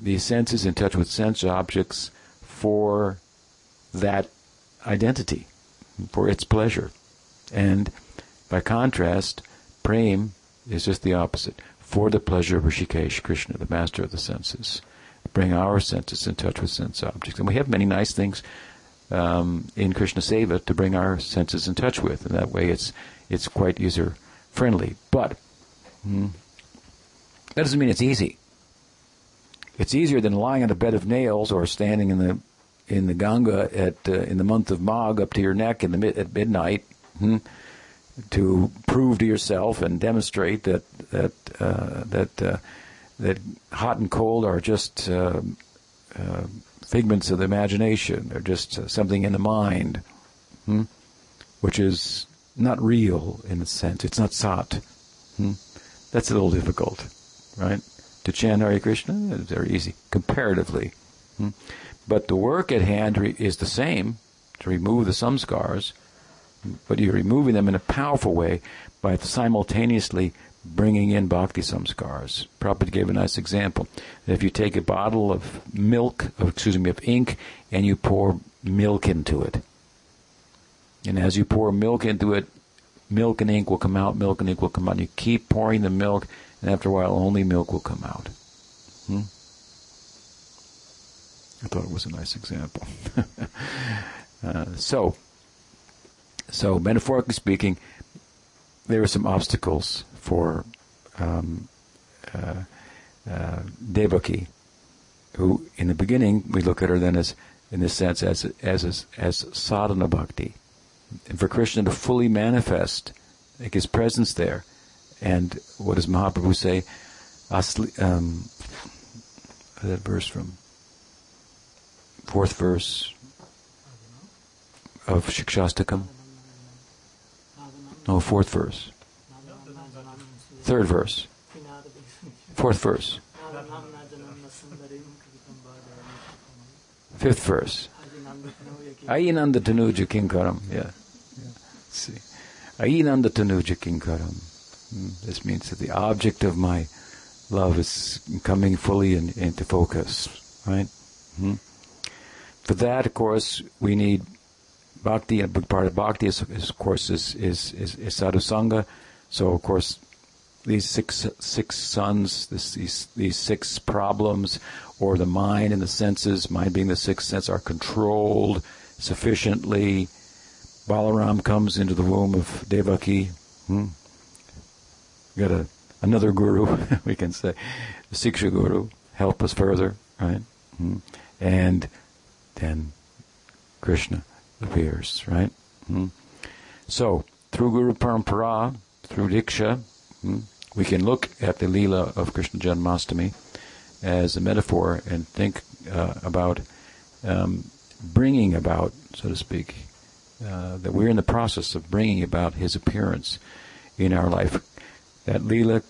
Speaker 1: the senses in touch with sense objects for that identity, for its pleasure. And by contrast, prem is just the opposite, for the pleasure of Hrishikesh, Krishna, the master of the senses. Bring our senses in touch with sense objects. And we have many nice things um, in Krishna Seva to bring our senses in touch with, and that way it's it's quite user friendly. But hmm, that doesn't mean it's easy. It's easier than lying on a bed of nails or standing in the in the Ganga at uh, in the month of Magh up to your neck in the mid, at midnight hmm, to prove to yourself and demonstrate that that uh, that uh, that hot and cold are just uh, uh, figments of the imagination. They're just uh, something in the mind, hmm, which is not real in a sense. It's not sat. Hmm. That's a little difficult, right? To chant Hare Krishna is very easy comparatively. Hmm. But the work at hand is the same to remove the samskars, but you're removing them in a powerful way by simultaneously bringing in bhakti samskars. Prabhupada gave a nice example. If you take a bottle of milk, of, excuse me, of ink, and you pour milk into it, and as you pour milk into it, milk and ink will come out, milk and ink will come out. You keep pouring the milk, and after a while, only milk will come out. Hmm? I thought it was a nice example. *laughs* uh, so, so metaphorically speaking, there are some obstacles for um, uh, uh, Devaki, who in the beginning we look at her then as, in this sense, as as as, as sadhana bhakti, and for Krishna to fully manifest, like his presence there, and what does Mahaprabhu say? Asli, um, that verse from fourth verse of Shikshastakam. No, fourth verse. Third verse. Fourth verse. Fifth verse. Ayinanda tanuja kinkaram. Yeah. See. Ayinanda tanuja kinkaram. Mm. This means that the object of my love is coming fully in, into focus, right? Mm. For that, of course, we need bhakti. A big part of bhakti, is, is of course, is, is, is, is sadhusanga. So, of course, these six six sons, this, these these six problems, or the mind and the senses, mind being the sixth sense, are controlled sufficiently. Balaram comes into the womb of Devaki. Hmm? Got a another guru, *laughs* we can say, the Siksha guru, help us further, right? Hmm? And then Krishna appears, right? Hmm? So through Guru Parampara, through Diksha, hmm, we can look at the Leela of Krishna Janmastami as a metaphor and think uh, about um, bringing about, so to speak, uh, that we're in the process of bringing about his appearance in our life. That Leela,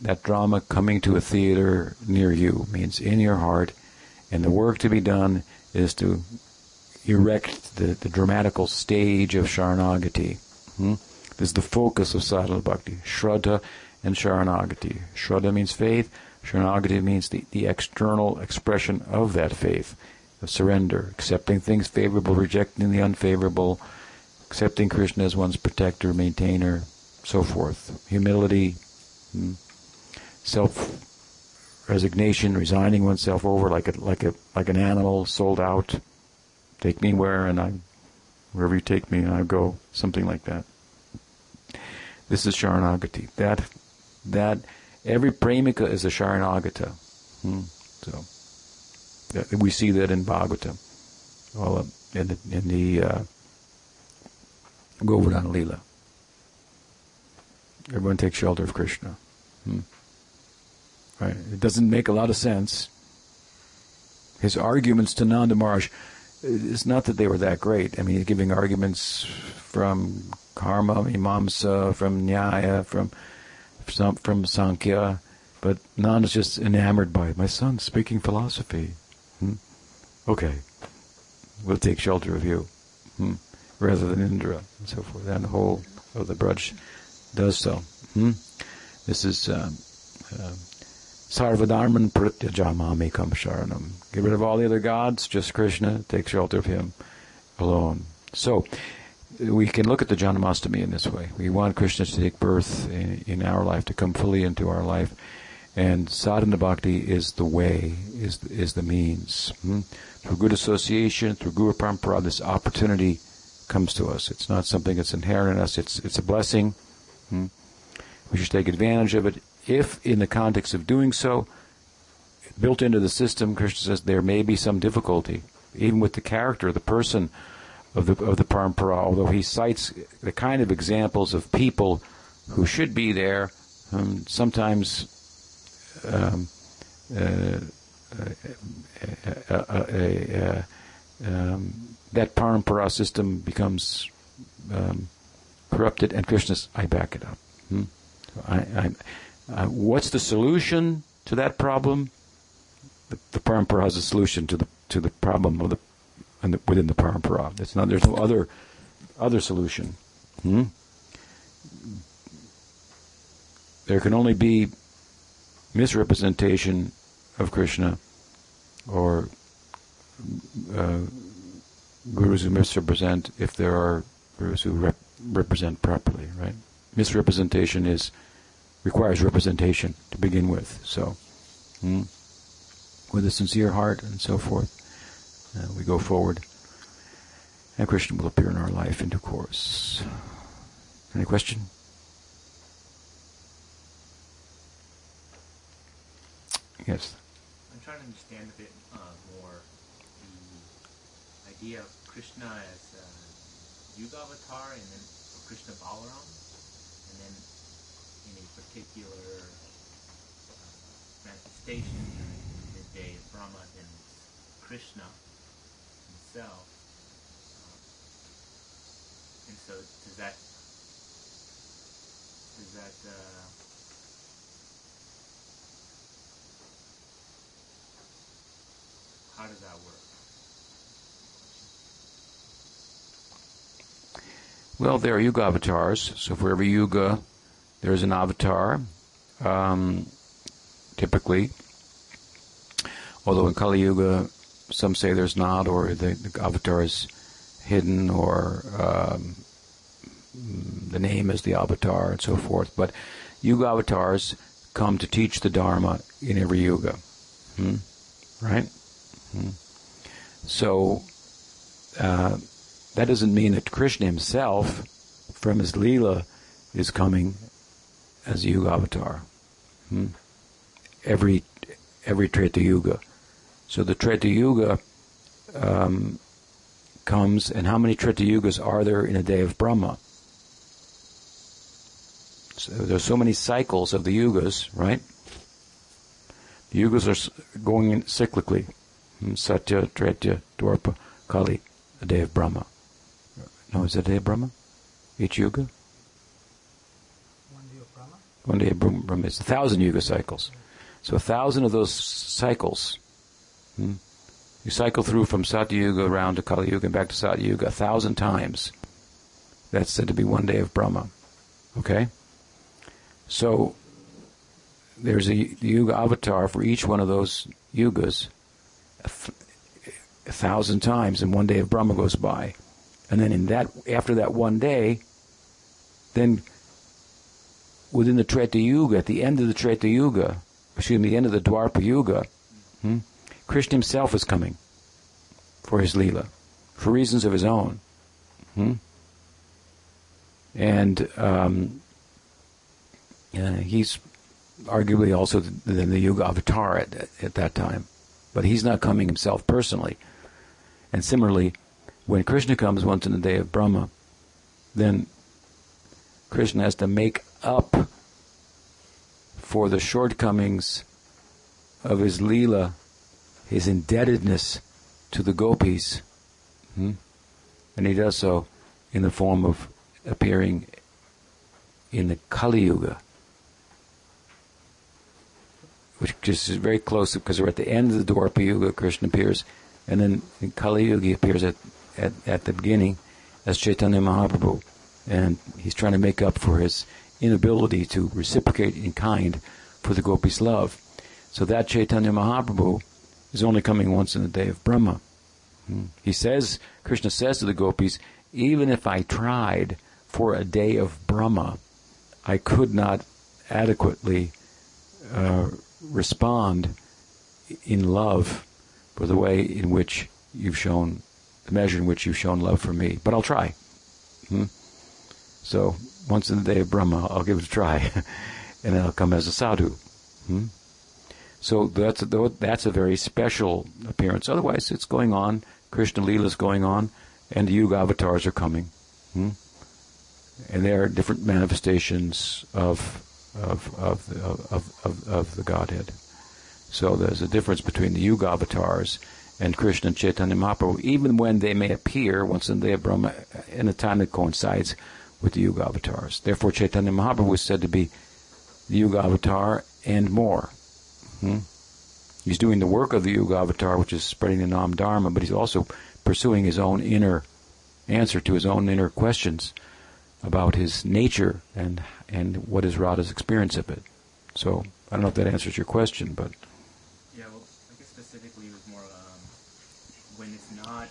Speaker 1: that drama coming to a theater near you means in your heart, and the work to be done is to erect the, the dramatical stage of Sharanagati. Hmm? This is the focus of sadhana bhakti. Shraddha and Sharanagati. Shraddha means faith. Sharanagati means the, the external expression of that faith, of surrender, accepting things favorable, rejecting the unfavorable, accepting Krishna as one's protector, maintainer, so forth. Humility, hmm, self resignation, resigning oneself over like a like a like an animal sold out. Take me where and I wherever you take me I go, something like that. This is Sharanagati. That that every premika is a Sharanagata. Hmm. So that, we see that in Bhagavatam, well, in the, in the uh, Leela. Everyone takes shelter of Krishna. Hmm. Right. It doesn't make a lot of sense. His arguments to Nanda Maharaj, it's not that they were that great. I mean, he's giving arguments from karma, mimamsa, from nyaya, from from, from Sankhya, but Nanda's just enamored by it. My son speaking philosophy. Hmm? Okay, we'll take shelter of you, hmm? rather than Indra and so forth. The whole of the Braj does so. Hmm? This is um, uh, Sarvadharman Pratyajamami Kam Sharanam. Get rid of all the other gods, just Krishna, take shelter of him alone. So, we can look at the Janamastami in this way. We want Krishna to take birth in, in our life, to come fully into our life. And sadhana bhakti is the way, is is the means. Hmm? Through good association, through Guru Parampara, this opportunity comes to us. It's not something that's inherent in us. It's it's a blessing. Hmm? We should take advantage of it. If, in the context of doing so, built into the system, Krishna says there may be some difficulty, even with the character, the person of the of the parampara, although he cites the kind of examples of people who should be there, um, sometimes um, uh, uh, uh, um, that parampara system becomes um, corrupted, and Krishna's, I back it up. Hmm? I, I, what's the solution to that problem? The, the parampara has a solution to the to the problem of the the, within the parampara. It's not. There's no other other solution. Hmm? There can only be misrepresentation of Krishna or uh, gurus who misrepresent if there are gurus who rep- represent properly, right? Misrepresentation is requires representation to begin with. So, hmm, with a sincere heart and so forth uh, we go forward, and Krishna will appear in our life in due course. Any question? Yes.
Speaker 2: I'm trying to understand a bit uh, more the idea of Krishna as a Yuga avatar and then Krishna Balaram, and then in a particular uh, manifestation, midday of Brahma, then Krishna himself. Um, and so, does that does that uh, how does that work?
Speaker 1: Well, there are yuga avatars. So for every yuga, there's an avatar. Um, typically, although in Kali Yuga, some say there's not, or the, the avatar is hidden, or um, the name is the avatar, and so forth. But yuga avatars come to teach the Dharma in every yuga. Hmm? Right? Hmm. So, uh, that doesn't mean that Krishna himself, from his Leela, is coming as Yuga avatar. Hmm? Every every Treta Yuga. So the Treta Yuga um, comes, and how many Treta Yugas are there in a day of Brahma? So there's so many cycles of the Yugas, right? The Yugas are going in cyclically. Hmm? Satya, Treta, Dwapara, Kali, a day of Brahma. No, is it a day of Brahma? Each yuga?
Speaker 3: One day of Brahma?
Speaker 1: One day of Brahma. It's a thousand yuga cycles. So a thousand of those cycles. Hmm, you cycle through from Satya Yuga around to Kali Yuga and back to Satya Yuga a thousand times. That's said to be one day of Brahma. Okay? So there's a Yuga avatar for each one of those yugas a, th- a thousand times, and one day of Brahma goes by. And then in that, after that one day, then within the Treta Yuga, at the end of the Treta Yuga, excuse me, the end of the Dwapara Yuga, hmm, Krishna himself is coming for his Leela, for reasons of his own. Hmm? And um, uh, he's arguably also the, the, the Yuga avatar at, at that time. But he's not coming himself personally. And similarly, when Krishna comes once in the day of Brahma, then Krishna has to make up for the shortcomings of his Leela, his indebtedness to the gopis. Hmm? And he does so in the form of appearing in the Kali Yuga, which just is very close because we're at the end of the Dwapara Yuga, Krishna appears, and then in Kali Yuga he appears at, at, at the beginning as Chaitanya Mahaprabhu. And he's trying to make up for his inability to reciprocate in kind for the gopis' love. So that Chaitanya Mahaprabhu is only coming once in the day of Brahma. Hmm. He says, Krishna says to the gopis, even if I tried for a day of Brahma, I could not adequately uh, respond in love for the way in which you've shown, the measure in which you've shown love for me. But I'll try. Hmm? So once in the day of Brahma, I'll give it a try, *laughs* and I'll come as a sadhu. Hmm? So that's a, that's a very special appearance. Otherwise, it's going on. Krishna Leela is going on, and the Yuga avatars are coming, hmm? and there are different manifestations of of of the, of, of, of the Godhead. So there's a difference between the Yuga avatars and Krishna and Chaitanya Mahaprabhu, even when they may appear once in the day of Brahma in a time that coincides with the Yuga avatars. Therefore, Chaitanya Mahaprabhu is said to be the Yuga avatar and more. Hmm? He's doing the work of the Yuga avatar, which is spreading the Nam Dharma, but he's also pursuing his own inner answer to his own inner questions about his nature and and what is Radha's experience of it. So I don't know if that answers your question, but
Speaker 2: Yeah, well, I guess specifically it was more um, when it's not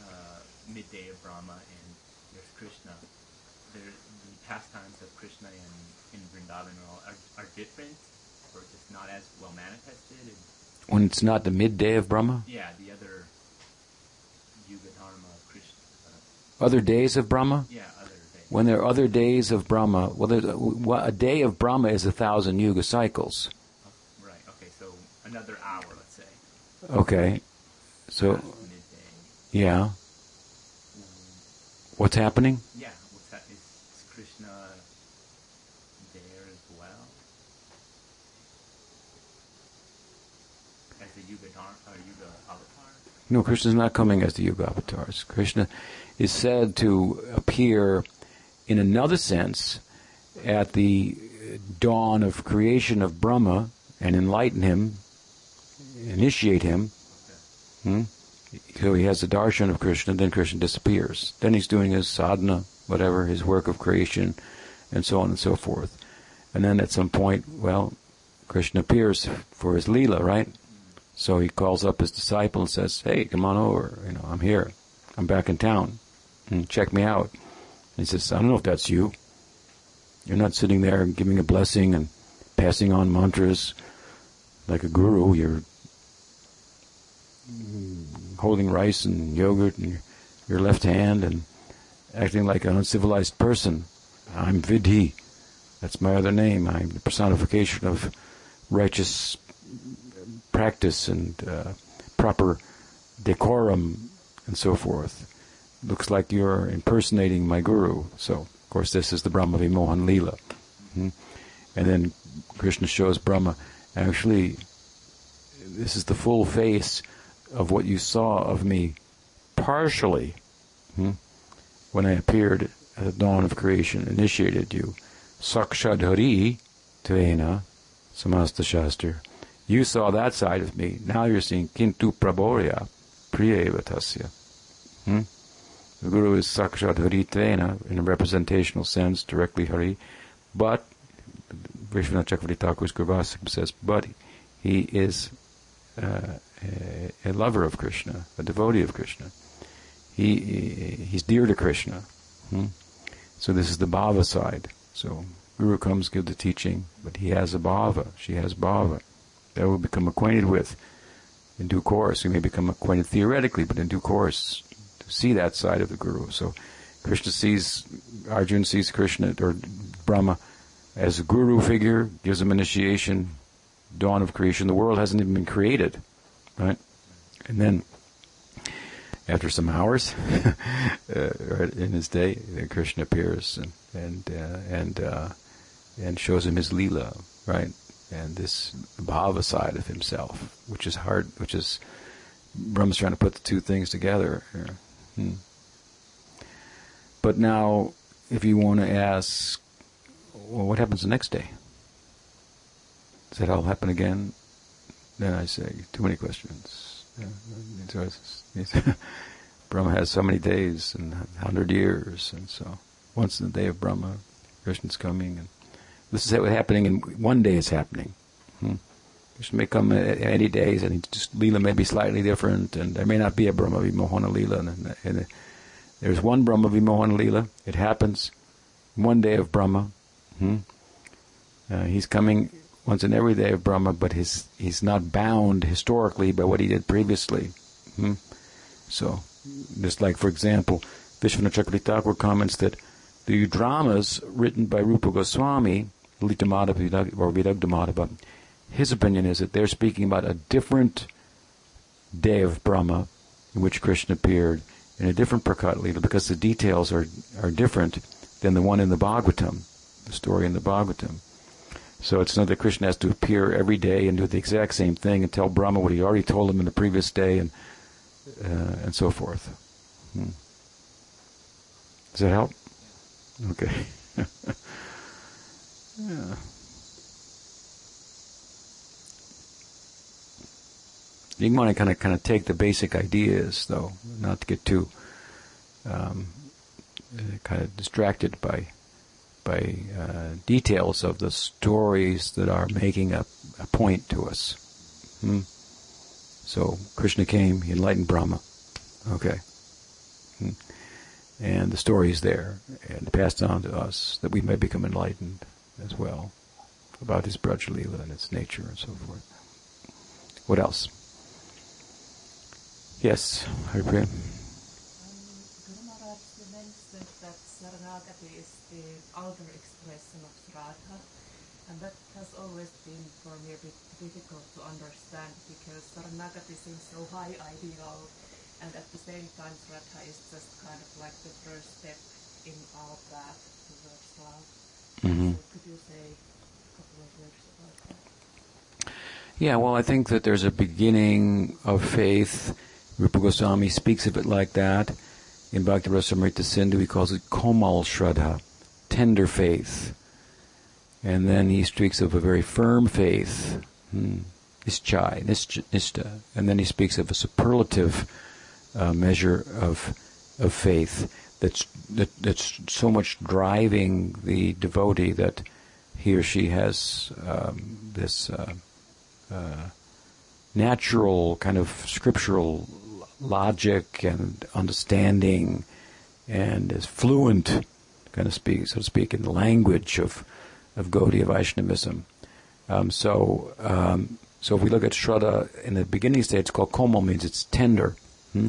Speaker 2: uh, midday of Brahma and there's Krishna. There, the pastimes of Krishna in, in Vrindavan and all are, are different, or just not as well manifested. And,
Speaker 1: when it's not the midday of Brahma,
Speaker 2: yeah, the other Yuga Dharma Krishna. Uh,
Speaker 1: other days of Brahma.
Speaker 2: yeah, other days.
Speaker 1: When there are other days of Brahma, well, a, a day of Brahma is a thousand yuga cycles.
Speaker 2: Right. Okay. So another hour, let's say.
Speaker 1: Okay, so
Speaker 2: midday.
Speaker 1: yeah,
Speaker 2: Mm,
Speaker 1: what's happening?
Speaker 2: Yeah, what's that? Is, is Krishna there as well? As a Yuga Dharma, uh, Yuga avatar?
Speaker 1: No, Krishna is not coming as the Yuga avatars. Krishna is said to appear in another sense at the dawn of creation of Brahma and enlighten him, initiate him. Hmm? So he has the darshan of Krishna, then Krishna disappears. Then he's doing his sadhana, whatever, his work of creation, and so on and so forth. And then at some point, well, Krishna appears for his lila, right? So he calls up his disciple and says, "Hey, come on over. You know, I'm here. I'm back in town. And check me out." And he says, "I don't know if that's you. You're not sitting there giving a blessing and passing on mantras like a guru. You're mm, holding rice and yogurt in your left hand and acting like an uncivilized person. I'm Vidhi. That's my other name. I'm the personification of righteous practice and uh, proper decorum and so forth. Looks like you're impersonating my guru. So, of course, this is the Brahma Vimohan Leela. hmm And then Krishna shows Brahma, actually, this is the full face of what you saw of me partially hmm, when I appeared at the dawn of creation, initiated you. Sakshadhari Tvena Samasta Shastra. You saw that side of me. Now you're seeing Kintu Praborya Priyeva Tasya. Hmm? The Guru is Sakshat Hari in a representational sense, directly Hari, but Vishwanath Chakravarti Thakur's says, but he is uh, a, a, lover of Krishna, a devotee of Krishna. He, he's dear to Krishna. Hmm? So this is the bhava side. So Guru comes, give the teaching, but he has a bhava. She has bhava. That will become acquainted with in due course. We may become acquainted theoretically, but in due course to see that side of the Guru. So Krishna sees, Arjuna sees Krishna or Brahma as a guru figure, gives him initiation, dawn of creation. The world hasn't even been created, right? And then, after some hours, *laughs* uh, right, in his day, Krishna appears and and uh, and uh, and shows him his lila, right? And this bhava side of himself, which is hard, which is Brahma's trying to put the two things together. Hmm. But now, if you want to ask, well, what happens the next day? Does that all happen again? Then I say, too many questions. *laughs* Brahma has so many days and hundred years, and so once in the day of Brahma, Krishna's coming, and this is happening in one day. It's happening. Hmm? Krishna may come any days, and just Leela may be slightly different, and there may not be a Brahma Vimohana Leela. And, and, there's one Brahma Vimohana Leela. It happens one day of Brahma. Hmm? Uh, he's coming once in every day of Brahma, but his, he's not bound historically by what he did previously. Hmm? So, just like, for example, Vishwanath Chakravarti comments that the dramas written by Rupa Goswami, Lalita Madhava or Vidagdha Madhava, his opinion is that they're speaking about a different day of Brahma in which Krishna appeared in a different Prakat Lila because the details are, are different than the one in the Bhagavatam, the story in the Bhagavatam. So it's not that Krishna has to appear every day and do the exact same thing and tell Brahma what he already told him in the previous day and uh, and so forth. Hmm. Does that help? Okay. *laughs* yeah. You want to kind of kind of take the basic ideas, though, not to get too um, kind of distracted by by uh, details of the stories that are making a, a point to us. Hmm? So Krishna came, he enlightened Brahma. Okay. Hmm. And the story is there and passed on to us that we may become enlightened as well about his Braj and its nature and so forth. What else? Yes, Haripriya.
Speaker 4: Um, Guru Maharaj mentions that, that Saranagati is the outer expression of Shraddha. And that has always been for me a bit difficult to understand because Saranagati seems so high ideal and at the same time Shraddha is just kind of like the first step in our path towards love. Mm-hmm.
Speaker 1: Yeah, well, I think that there's a beginning of faith Rupa Goswami speaks of it like that. In Bhakti Rasamrita Sindhu, he calls it Komal Shraddha, tender faith. And then he speaks of a very firm faith, hmm, nischai, nishta. And then he speaks of a superlative uh, measure of of faith that's that, that's so much driving the devotee that he or she has um, this uh, uh, natural kind of scriptural logic and understanding, and is fluent, kind of speak, so to speak, in the language of of Gaudiya Vaishnavism. Um, so, um, so if we look at Shraddha in the beginning stage, it's called Komal, means it's tender. Hmm?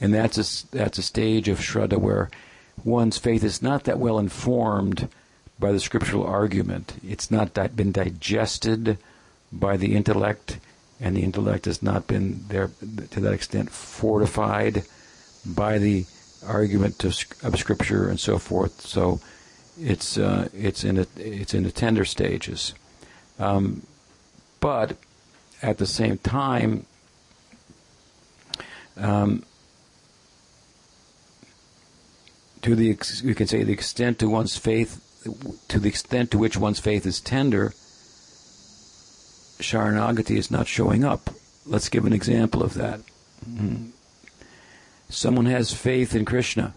Speaker 1: And that's a, that's a stage of Shraddha where one's faith is not that well informed by the scriptural argument. It's not di- been digested by the intellect, and the intellect has not been there to that extent fortified by the argument of, of scripture and so forth. So it's uh, it's in a, it's in the tender stages, um, but at the same time. Um, to the ex- you can say the extent to one's faith, to the extent to which one's faith is tender, Sharanagati is not showing up. Let's give an example of that. Mm-hmm. Someone has faith in Krishna,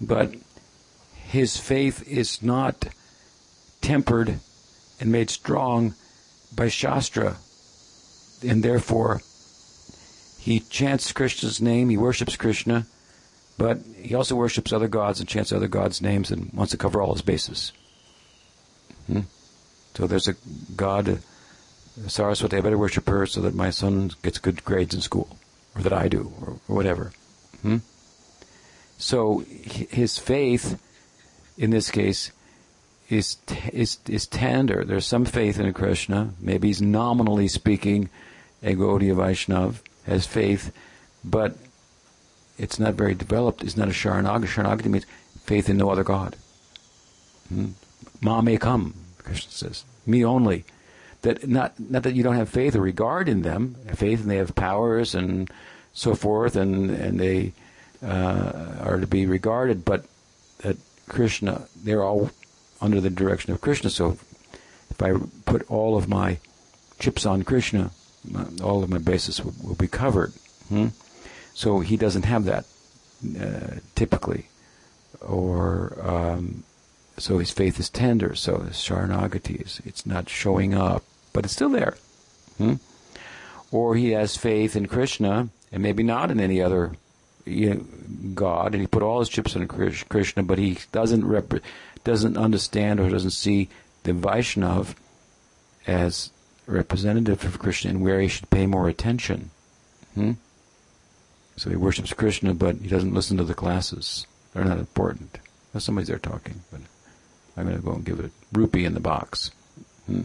Speaker 1: but his faith is not tempered and made strong by Shastra, and therefore he chants Krishna's name, he worships Krishna, but he also worships other gods and chants other gods' names and wants to cover all his bases. Hmm? So there's a god, Saraswati, I better worship her so that my son gets good grades in school, or that I do, or, or whatever. Hmm? So his faith, in this case, is is is tender. There's some faith in Krishna. Maybe he's nominally speaking, a Gaudiya Vaishnav has faith, but it's not very developed. It's not a Sharanagati. Sharanagati means faith in no other God. Hmm? Ma may come, Krishna says. Me only. That not not that you don't have faith or regard in them, faith and they have powers and so forth, and and they uh, are to be regarded, but that Krishna, they're all under the direction of Krishna. So if I put all of my chips on Krishna, all of my bases will, will be covered. Hmm? So he doesn't have that uh, typically, or um, so his faith is tender. So his sharanagati is it's not showing up, but it's still there. Hmm? Or he has faith in Krishna and maybe not in any other you know, God, and he put all his chips on Krishna, but he doesn't rep- doesn't understand or doesn't see the Vaishnav as representative of Krishna and where he should pay more attention. Hmm? So he worships Krishna, but he doesn't listen to the classes. They're not important. Well, somebody's there talking, but I'm going to go and give a rupee in the box. Hmm?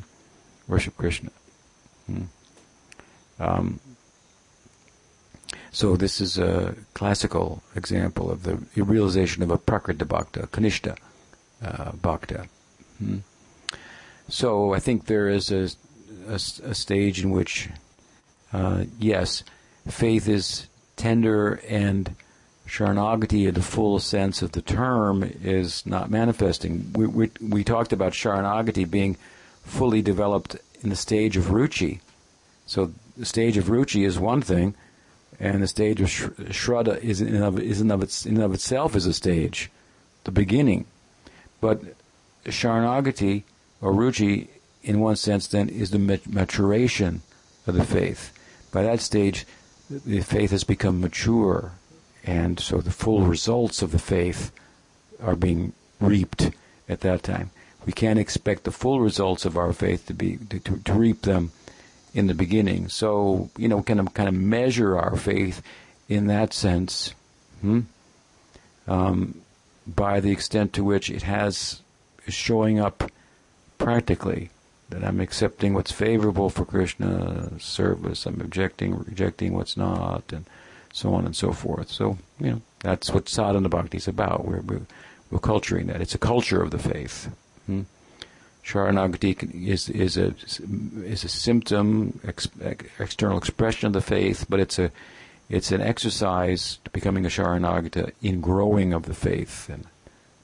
Speaker 1: Worship Krishna. Hmm? Um, so this is a classical example of the realization of a prakrita bhakta, kanishta uh, bhakta. Hmm? So I think there is a, a, a stage in which, uh, yes, faith is tender and Sharanagati in the full sense of the term is not manifesting. We, we, we talked about Sharanagati being fully developed in the stage of Ruchi. So the stage of Ruchi is one thing, and the stage of sh- Shraddha is in, of, is in, of, its, in of itself is a stage, the beginning. But Sharanagati, or Ruchi, in one sense, then, is the maturation of the faith. By that stage, the faith has become mature, and so the full results of the faith are being reaped at that time. We can't expect the full results of our faith to be to, to, to reap them in the beginning. So you know, kind of kind of measure our faith in that sense, hmm? um, by the extent to which it has is showing up practically that I'm accepting what's favorable for Krishna service, I'm objecting, rejecting what's not, and so on and so forth. So, you know, that's what sadhana bhakti is about. We're, we're, we're culturing that. It's a culture of the faith. Hmm? Sharanagati is is a is a symptom, ex, external expression of the faith, but it's a it's an exercise to becoming a Sharanagata in growing of the faith and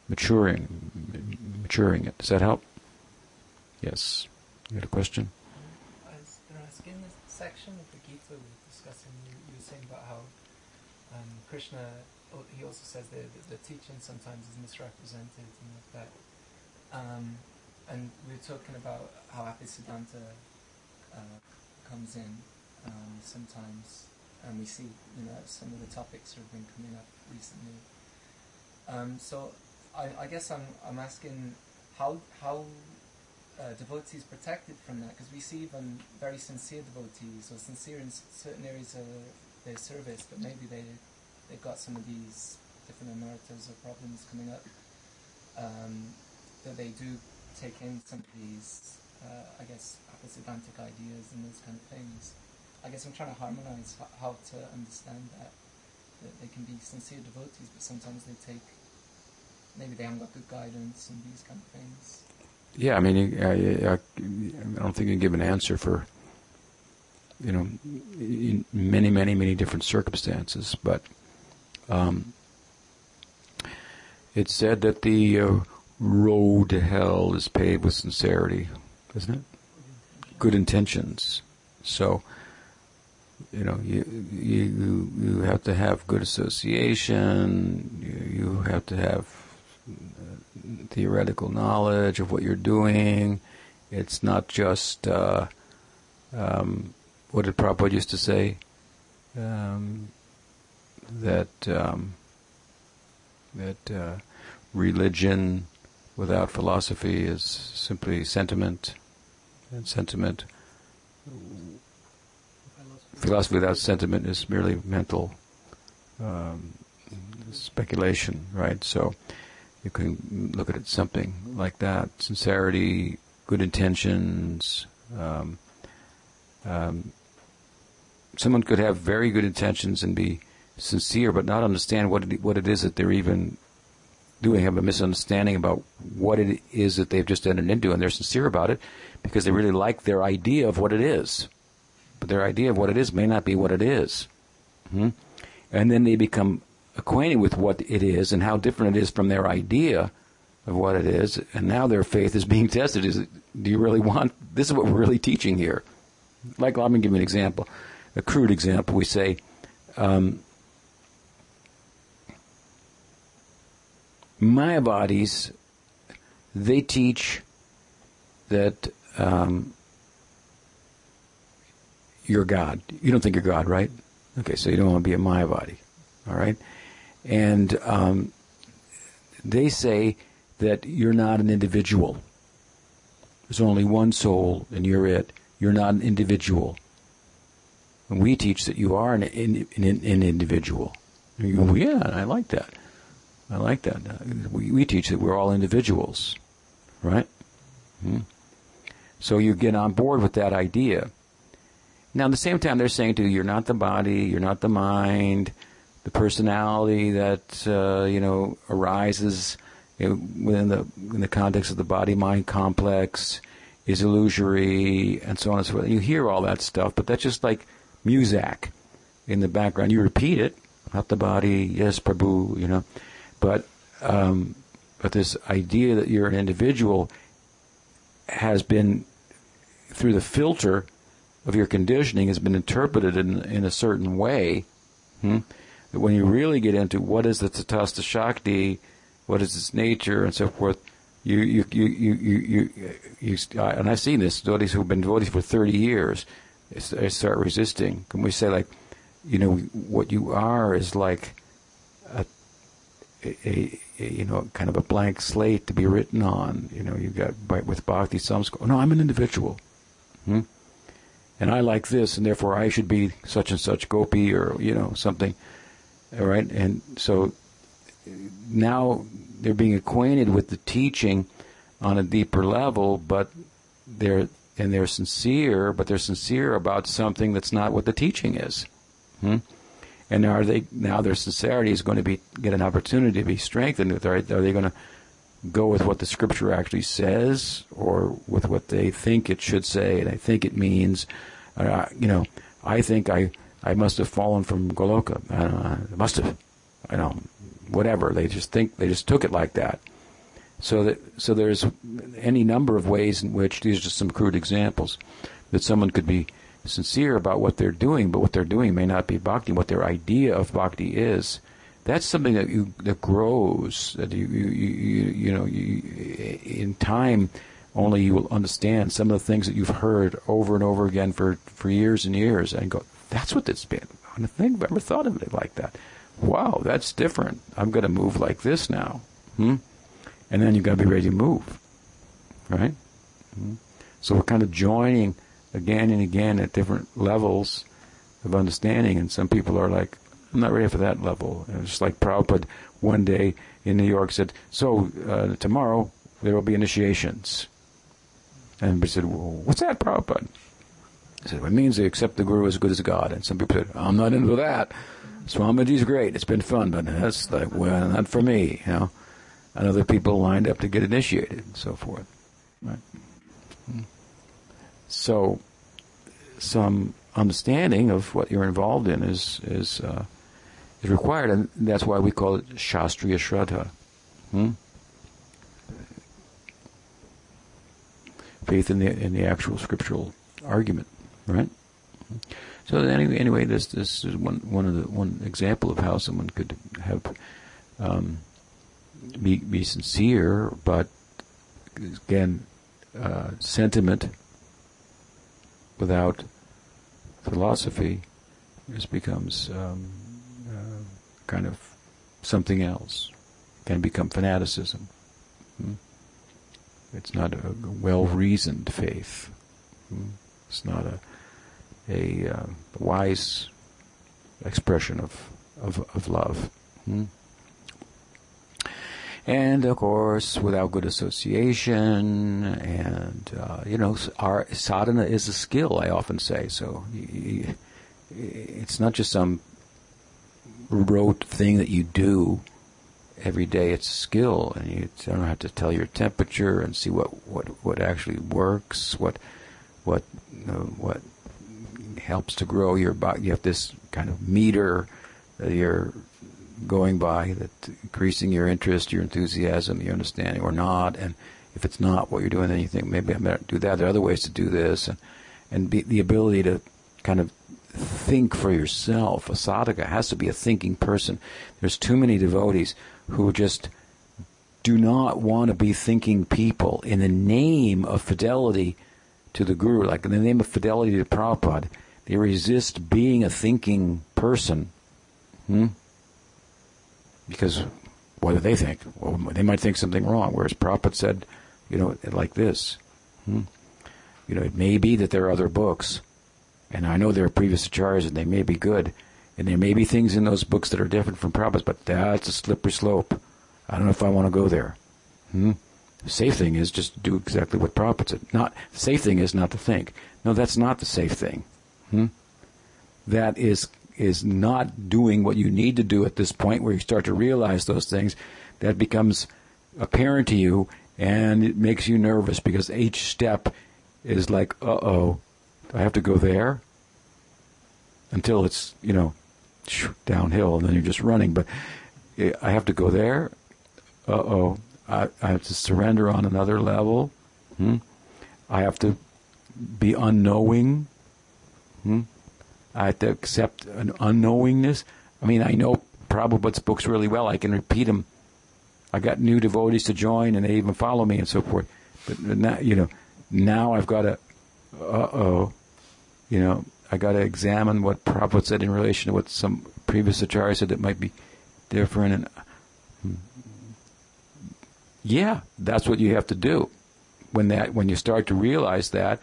Speaker 1: maturing maturing it. Does that help? Yes. You had a question?
Speaker 3: In this section of the Gita we're discussing, you, you were saying about how um, Krishna, oh, he also says that the, the teaching sometimes is misrepresented and that. Um, and we were talking about how Apisiddhanta uh, comes in um, sometimes, and we see, you know, some of the topics have been coming up recently. Um, so I, I guess I'm, I'm asking how, how uh, devotees protected from that because we see even very sincere devotees or sincere in certain areas of their service, but maybe they they've got some of these different emeritus or problems coming up um, that they do take in some of these, uh, I guess, apisidantic ideas and those kind of things. I guess I'm trying to harmonize how to understand that that they can be sincere devotees, but sometimes they take maybe they haven't got good guidance and these kind of things.
Speaker 1: Yeah, I mean, I, I, I don't think you can give an answer for, you know, in many, many, many different circumstances. But um, it's said that the uh, road to hell is paved with sincerity, isn't it? Good intentions. So, you know, you you you have to have good association. You, you have to have theoretical knowledge of what you're doing. It's not just uh, um, what did Prabhupada used to say um, that um, that uh, religion without philosophy is simply sentiment, and sentiment philosophy without sentiment is merely mental um, speculation, right? So you can look at it something like that: sincerity, good intentions. Um, um, someone could have very good intentions and be sincere, but not understand what it, what it is that they're even doing. Have a misunderstanding about what it is that they've just entered into, and they're sincere about it because they really like their idea of what it is. But their idea of what it is may not be what it is. Hmm? And then they become acquainted with what it is and how different it is from their idea of what it is, and now their faith is being *laughs* tested. Is do you really want this? Is what we're really teaching here. Like, let me give you an example, a crude example. We say, um, Mayavadis, they teach that um, you're God. You don't think you're God, right? Okay, so you don't want to be a Mayavadi, all right? And um, they say that you're not an individual. There's only one soul, and you're it. You're not an individual. And we teach that you are an, an, an, individual. You go, yeah, I like that. I like that. Uh, We, we teach that we're all individuals, right? Hmm. So you get on board with that idea. Now, at the same time, they're saying to you, you're not the body, you're not the mind, the personality that uh, you know arises within the in the context of the body-mind complex is illusory, and so on and so forth. You hear all that stuff, but that's just like music in the background. You repeat it, not the body. Yes, Prabhu, you know, but um, but this idea that you're an individual has been through the filter of your conditioning has been interpreted in in a certain way. Hmm? When you really get into what is the Tatastha Shakti, what is its nature, and so forth, you you you you you, you, you uh, and I've seen this devotees who've been devotees for thirty years, they start resisting. Can we say like, you know, what you are is like a, a, a you know kind of a blank slate to be written on. You know, you've got with Bhakti Samskar. No, I'm an individual. Hmm? and I like this, and therefore I should be such and such gopi or you know something, all right? And so now they're being acquainted with the teaching on a deeper level, but they're and they're sincere, but they're sincere about something that's not what the teaching is. Hmm? And are they now their sincerity is going to be get an opportunity to be strengthened? Are, are they going to go with what the scripture actually says or with what they think it should say and I think it means. Uh, you know, I think I, I must have fallen from Goloka. I know, must have. you know, whatever. They just think they just took it like that. So that so there's any number of ways in which these are just some crude examples that someone could be sincere about what they're doing, but what they're doing may not be bhakti. What their idea of bhakti is, that's something that you that grows. That you you you, you know you, in time only you will understand some of the things that you've heard over and over again for for years and years, and go, that's what it's been. I don't think I've ever thought of it like that. Wow, that's different. I'm going to move like this now. Hmm? And then you've got to be ready to move. Right? Hmm? So we're kind of joining again and again at different levels of understanding, and some people are like, I'm not ready for that level. And it's like Prabhupada one day in New York said, So uh, tomorrow there will be initiations. And we said, well, What's that, Prabhupada? He said, It means they accept the Guru as good as God. And some people said, I'm not into that. Swamiji's great. It's been fun, but that's like, well, not for me, you know. And other people lined up to get initiated and so forth. Right? Hmm. So, some understanding of what you're involved in is is uh, is required, and that's why we call it shastriya shraddha. Hmm? Faith in the in the actual scriptural argument, right? So anyway, anyway, this this is one one of the one example of how someone could have um, be be sincere, but again, uh, sentiment without philosophy just becomes um, uh, kind of something else. Can become fanaticism. Hmm? It's not a well reasoned faith. Hmm? It's not a a uh, wise expression of of, of love. Hmm? And of course, without good association, and uh, you know, our sadhana is a skill. I often say so. It's not just some rote thing that you do every day. It's a skill, and you don't have to tell your temperature and see what what, what actually works, what what what helps to grow your body. You have this kind of meter that you're going by that increasing your interest, your enthusiasm, your understanding, or not. And if it's not what you're doing, then you think maybe I better do that. There are other ways to do this, and and be, the ability to kind of think for yourself. A sadhaka has to be a thinking person. There's too many devotees who just do not want to be thinking people in the name of fidelity to the guru, like in the name of fidelity to Prabhupada. They resist being a thinking person. Hmm? Because what do they think? Well, they might think something wrong. Whereas Prophet said, you know, like this. Hmm? You know, it may be that there are other books, and I know there are previous acharyas, and they may be good, and there may be things in those books that are different from prophets, but that's a slippery slope. I don't know if I want to go there. Hmm? The safe thing is just do exactly what prophet said. Not safe thing is not to think. No, that's not the safe thing. Hmm? That is is not doing what you need to do at this point where you start to realize those things. That becomes apparent to you and it makes you nervous because each step is like, uh oh, I have to go there? Until it's, you know, downhill and then you're just running. But eh, I have to go there? Uh oh, I, I, have to surrender on another level? Hmm? I have to be unknowing Hmm? I have to accept an unknowingness. I mean, I know Prabhupada's books really well. I can repeat them. I got new devotees to join, and they even follow me and so forth. But now, you know, now I've got to, uh oh, you know, I got to examine what Prabhupada said in relation to what some previous acharya said that might be different. And hmm. yeah, that's what you have to do when that when you start to realize that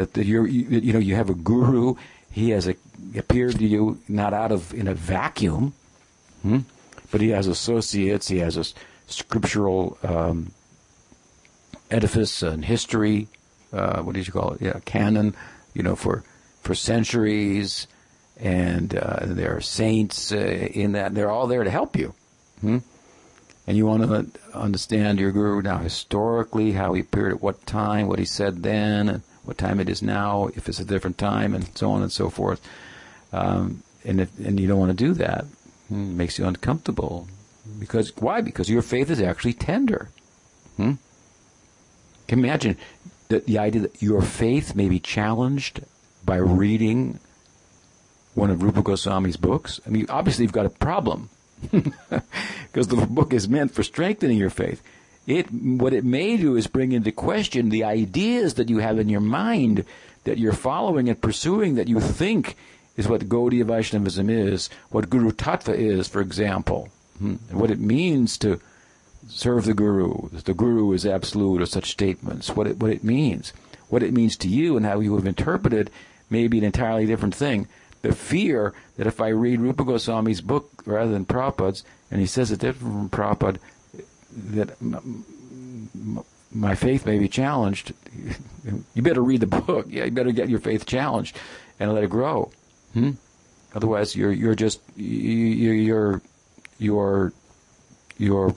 Speaker 1: that, that you're you, you, know you have a guru. He has a, appeared to you not out of in a vacuum, hmm? but he has associates. He has a scriptural um, edifice and history. Uh, what did you call it? Yeah, canon. You know, for for centuries, and uh, there are saints uh, in that. They're all there to help you. Hmm? and you want to understand your guru now historically, how he appeared at what time, what he said then, and what time it is now, if it's a different time, and so on and so forth. Um, and if, and you don't want to do that, it makes you uncomfortable. Because why? Because your faith is actually tender. Hmm? Can you imagine the, the idea that your faith may be challenged by reading one of Rupa Goswami's books? I mean, obviously you've got a problem *laughs* because the book is meant for strengthening your faith. It what it may do is bring into question the ideas that you have in your mind that you're following and pursuing that you think is what Gaudiya Vaishnavism is, what Guru Tattva is, for example, hmm, what it means to serve the Guru, the Guru is absolute, or such statements, what it, what it means. What it means to you and how you have interpreted may be an entirely different thing. The fear that if I read Rupa Goswami's book rather than Prabhupada's, and he says it different from Prabhupada, that my faith may be challenged. *laughs* You better read the book. Yeah, you better get your faith challenged and let it grow. Hmm? Otherwise, you're you're just you're you're you're, you're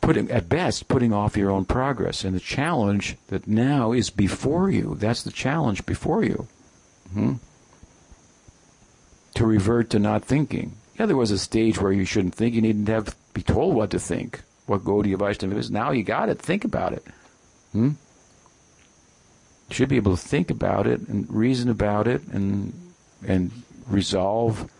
Speaker 1: putting at best putting off your own progress and the challenge that now is before you that's the challenge before you hmm? to revert to not thinking yeah there was a stage where you shouldn't think. You needn't have be told what to think what Gaudiya Vaishnava is. Now you got it. Think about it. Hmm? you should be able to think about it and reason about it and and resolve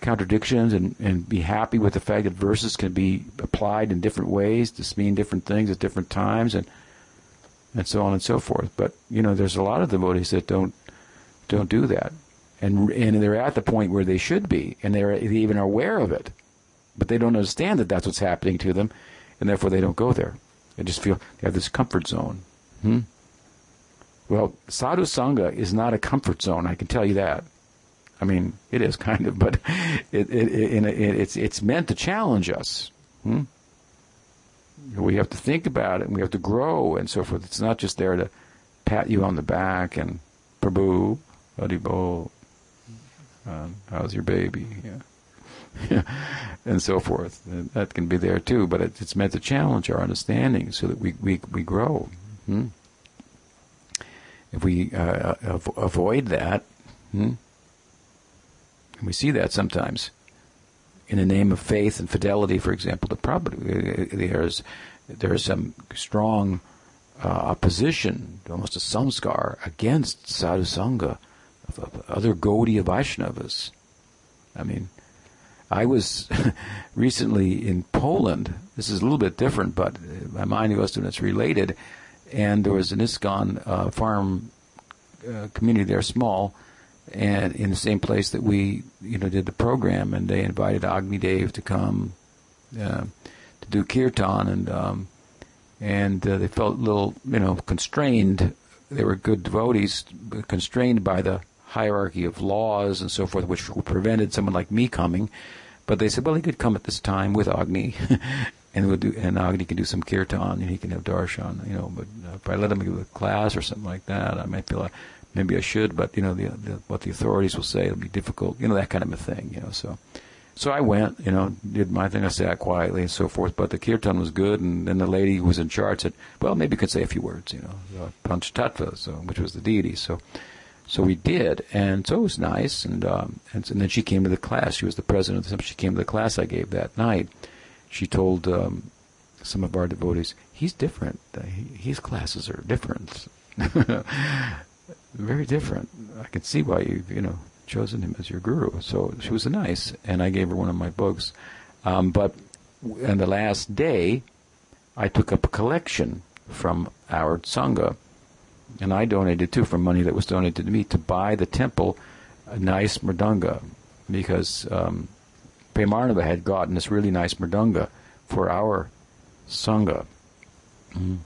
Speaker 1: contradictions and, and be happy with the fact that verses can be applied in different ways to mean different things at different times and and so on and so forth. But you know, there's a lot of devotees that don't don't do that, and and they're at the point where they should be, and they're they even are aware of it, but they don't understand that that's what's happening to them, and therefore they don't go there. They just feel they have this comfort zone. Hmm? Well, sadhu sangha is not a comfort zone. I can tell you that. I mean, it is *laughs* kind of, but it, it, it, it's it's meant to challenge us. Hmm? We have to think about it, and we have to grow, and so forth. It's not just there to pat you on the back and Prabhu, Haribol, um, how's your baby? *laughs* Yeah. and so forth. And that can be there too, but it, it's meant to challenge our understanding so that we, we, we grow. Hmm? If we uh, avoid that, hmm? And we see that sometimes in the name of faith and fidelity, for example, the Prabhupada, there's there's some strong uh, opposition, almost a samskar, against sadhu sangha, of, other Gaudiya Vaishnavas. I mean, I was *laughs* recently in Poland. This is a little bit different, but my mind goes to it's related. And there was an ISKCON uh, farm uh, community there, small, and in the same place that we you know did the program, and they invited Agni Dave to come uh, to do kirtan, and um, and uh, they felt a little you know constrained. They were good devotees, constrained by the hierarchy of laws and so forth, which prevented someone like me coming. But they said, well, he could come at this time with Agni, *laughs* and we'll do, and Agni can do some kirtan, and he can have darshan, you know. But uh, if I let him give a class or something like that, I might feel like maybe I should, but you know, the, the, what the authorities will say, it'll be difficult, you know, that kind of a thing, you know. So, so I went, you know, did my thing. I sat quietly and so forth. But the kirtan was good, and then the lady who was in charge said, "Well, maybe you could say a few words, you know, uh, Panch Tattva, so which was the deity." So, so we did, and so it was nice. And um, and, and then she came to the class. She was the president of the. She came to the class I gave that night. She told um, some of our devotees, "He's different. Uh, his classes are different." *laughs* very different. I can see why you've, you know, chosen him as your guru. So she was nice, and I gave her one of my books. Um, but on the last day, I took up a collection from our Sangha, and I donated too from money that was donated to me to buy the temple a nice mridanga, because um, Premarnava had gotten this really nice mridanga for our Sangha. Mm-hmm.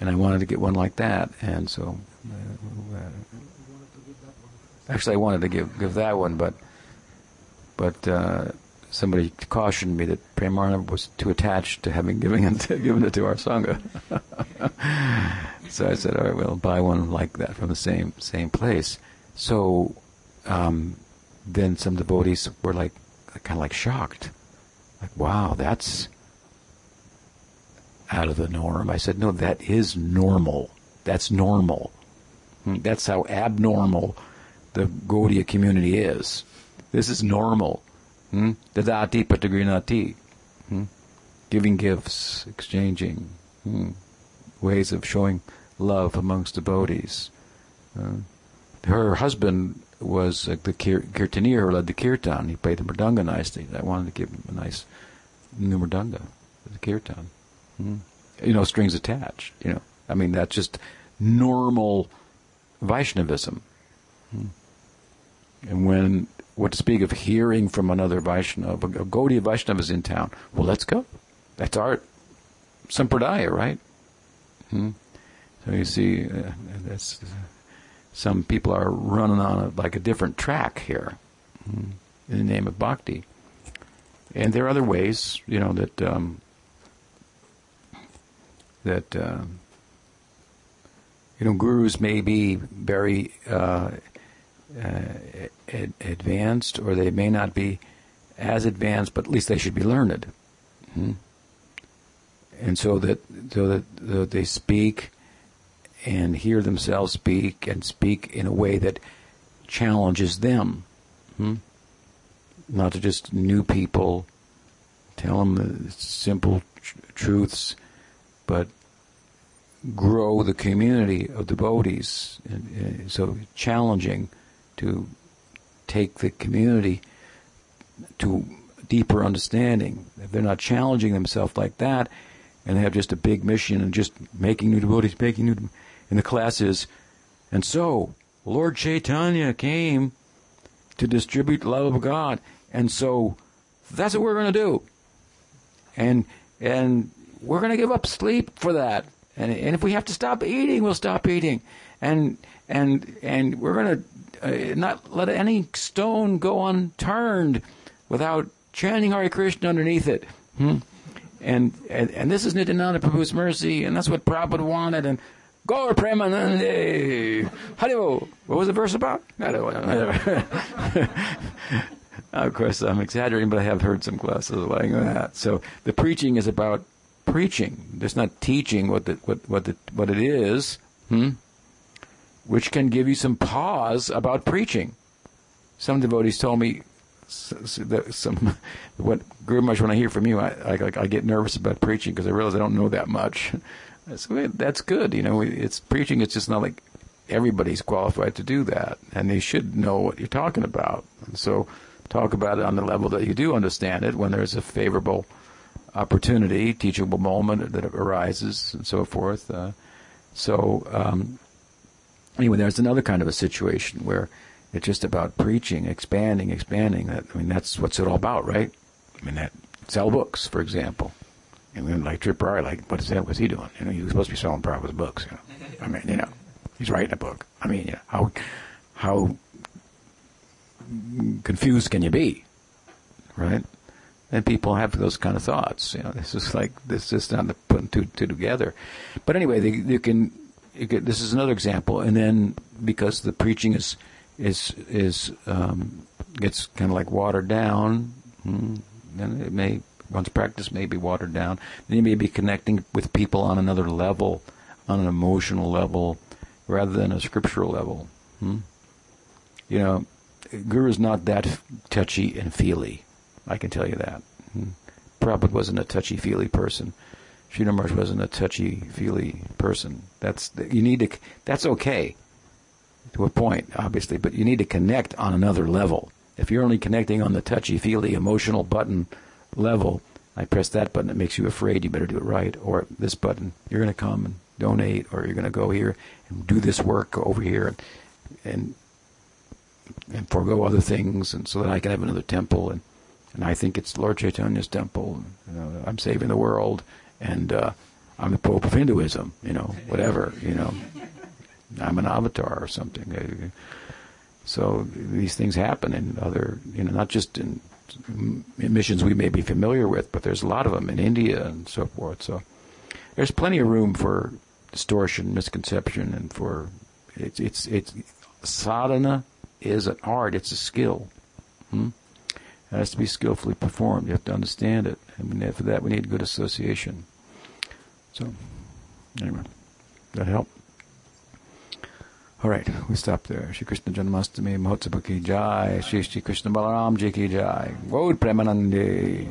Speaker 1: And I wanted to get one like that, and so Actually, I wanted to give give that one, but but uh, somebody cautioned me that Premarnava was too attached to having given it to, *laughs* given it to our sangha. *laughs* so I said, all right, we'll buy one like that from the same same place. So um, then some devotees were like kind of like shocked, like, wow, that's out of the norm. I said, no, that is normal. That's normal. Hmm, that's how abnormal the Gaudiya community is. This is normal. Hmm? Dadati pratigrhnati. Hmm? Giving gifts, exchanging, hmm? ways of showing love amongst devotees. Uh, her husband was uh, the kir- kirtanier who led the kirtan. He played the mridanga nicely. I wanted to give him a nice new mridanga the kirtan. Hmm? You know, strings attached. You know, I mean that's just normal Vaishnavism. Hmm. And when what to speak of hearing from another Vaishnava, a Gaudiya Vaishnava is in town. Well, let's go. That's our sampradaya, right? Hmm? So you see, uh, that's, uh, some people are running on a, like a different track here hmm, in the name of bhakti. And there are other ways, you know, that um, that uh, you know gurus may be very uh, ad- advanced, or they may not be as advanced, but at least they should be learned. Hmm? And so that so that, that they speak and hear themselves speak and speak in a way that challenges them. Hmm? Not to just new people, tell them the simple tr- truths, but grow the community of devotees. And, uh, so challenging to take the community to deeper understanding. If they're not challenging themselves like that, and they have just a big mission and just making new devotees, making new, and the class is, and so Lord Chaitanya came to distribute the love of God, and so that's what we're going to do, and and we're going to give up sleep for that, and and if we have to stop eating, we'll stop eating, and and and we're going to uh, not let any stone go unturned without chanting Hare Krishna underneath it. Hmm? And, and and this is Nityananda Prabhu's mercy, and that's what Prabhupada wanted. And Gaur Premanande, Haribol. What was the verse about? I don't know. *laughs* of course, I'm exaggerating, but I have heard some classes like that. So the preaching is about preaching. It's not teaching what the, what what the, what it is. Hmm? Which can give you some pause about preaching. Some devotees told me that some *laughs* what Guru Maharaj, when I hear from you, I, I, I get nervous about preaching because I realize I don't know that much. *laughs* So that's good, you know. It's preaching. It's just not like everybody's qualified to do that, and they should know what you're talking about. And so, talk about it on the level that you do understand it. When there's a favorable opportunity, teachable moment that arises, and so forth. Uh, so, um, anyway, there's another kind of a situation where it's just about preaching, expanding, expanding. That I mean, that's what's it all about, right? I mean, that sell books, for example. And then like Tripurari, like what is that? What's he doing? You know, he was supposed to be selling Prabhupada's books. You know, I mean, you know, he's writing a book. I mean, you know, how how confused can you be, right? And people have those kind of thoughts. You know, this is like this is not putting two two together. But anyway, they, you can This is another example. And then because the preaching is is is um, gets kind of like watered down, hmm, then it may one's practice may be watered down. Then you may be connecting with people on another level, on an emotional level, rather than a scriptural level. Hmm? You know, Guru is not that touchy and feely. I can tell you that. Hmm? Prabhupada wasn't a touchy feely person. Sridhar Maharaj wasn't a touchy feely person. That's you need to. That's okay to a point, obviously, but you need to connect on another level. If you're only connecting on the touchy feely emotional button level, I press that button, it makes you afraid. You better do it right. Or this button, you're going to come and donate, or you're going to go here and do this work over here, and and, and forego other things, and so that I can have another temple and. And I think it's Lord Chaitanya's temple. You know, I'm saving the world and uh, I'm the Pope of Hinduism, you know, whatever, you know. I'm an avatar or something. So these things happen in other, you know, not just in missions we may be familiar with, but there's a lot of them in India and so forth. So there's plenty of room for distortion, misconception, and for it's it's it's sadhana is an art. It's a skill. Hmm? It has to be skillfully performed. You have to understand it. and for that we need good association. So, anyway, that help? All right, we stop there. Shri Krishna Janmashtami mahotsavaki jai. Shri Shri Krishna Balaram ji jai. Gaud Premanande.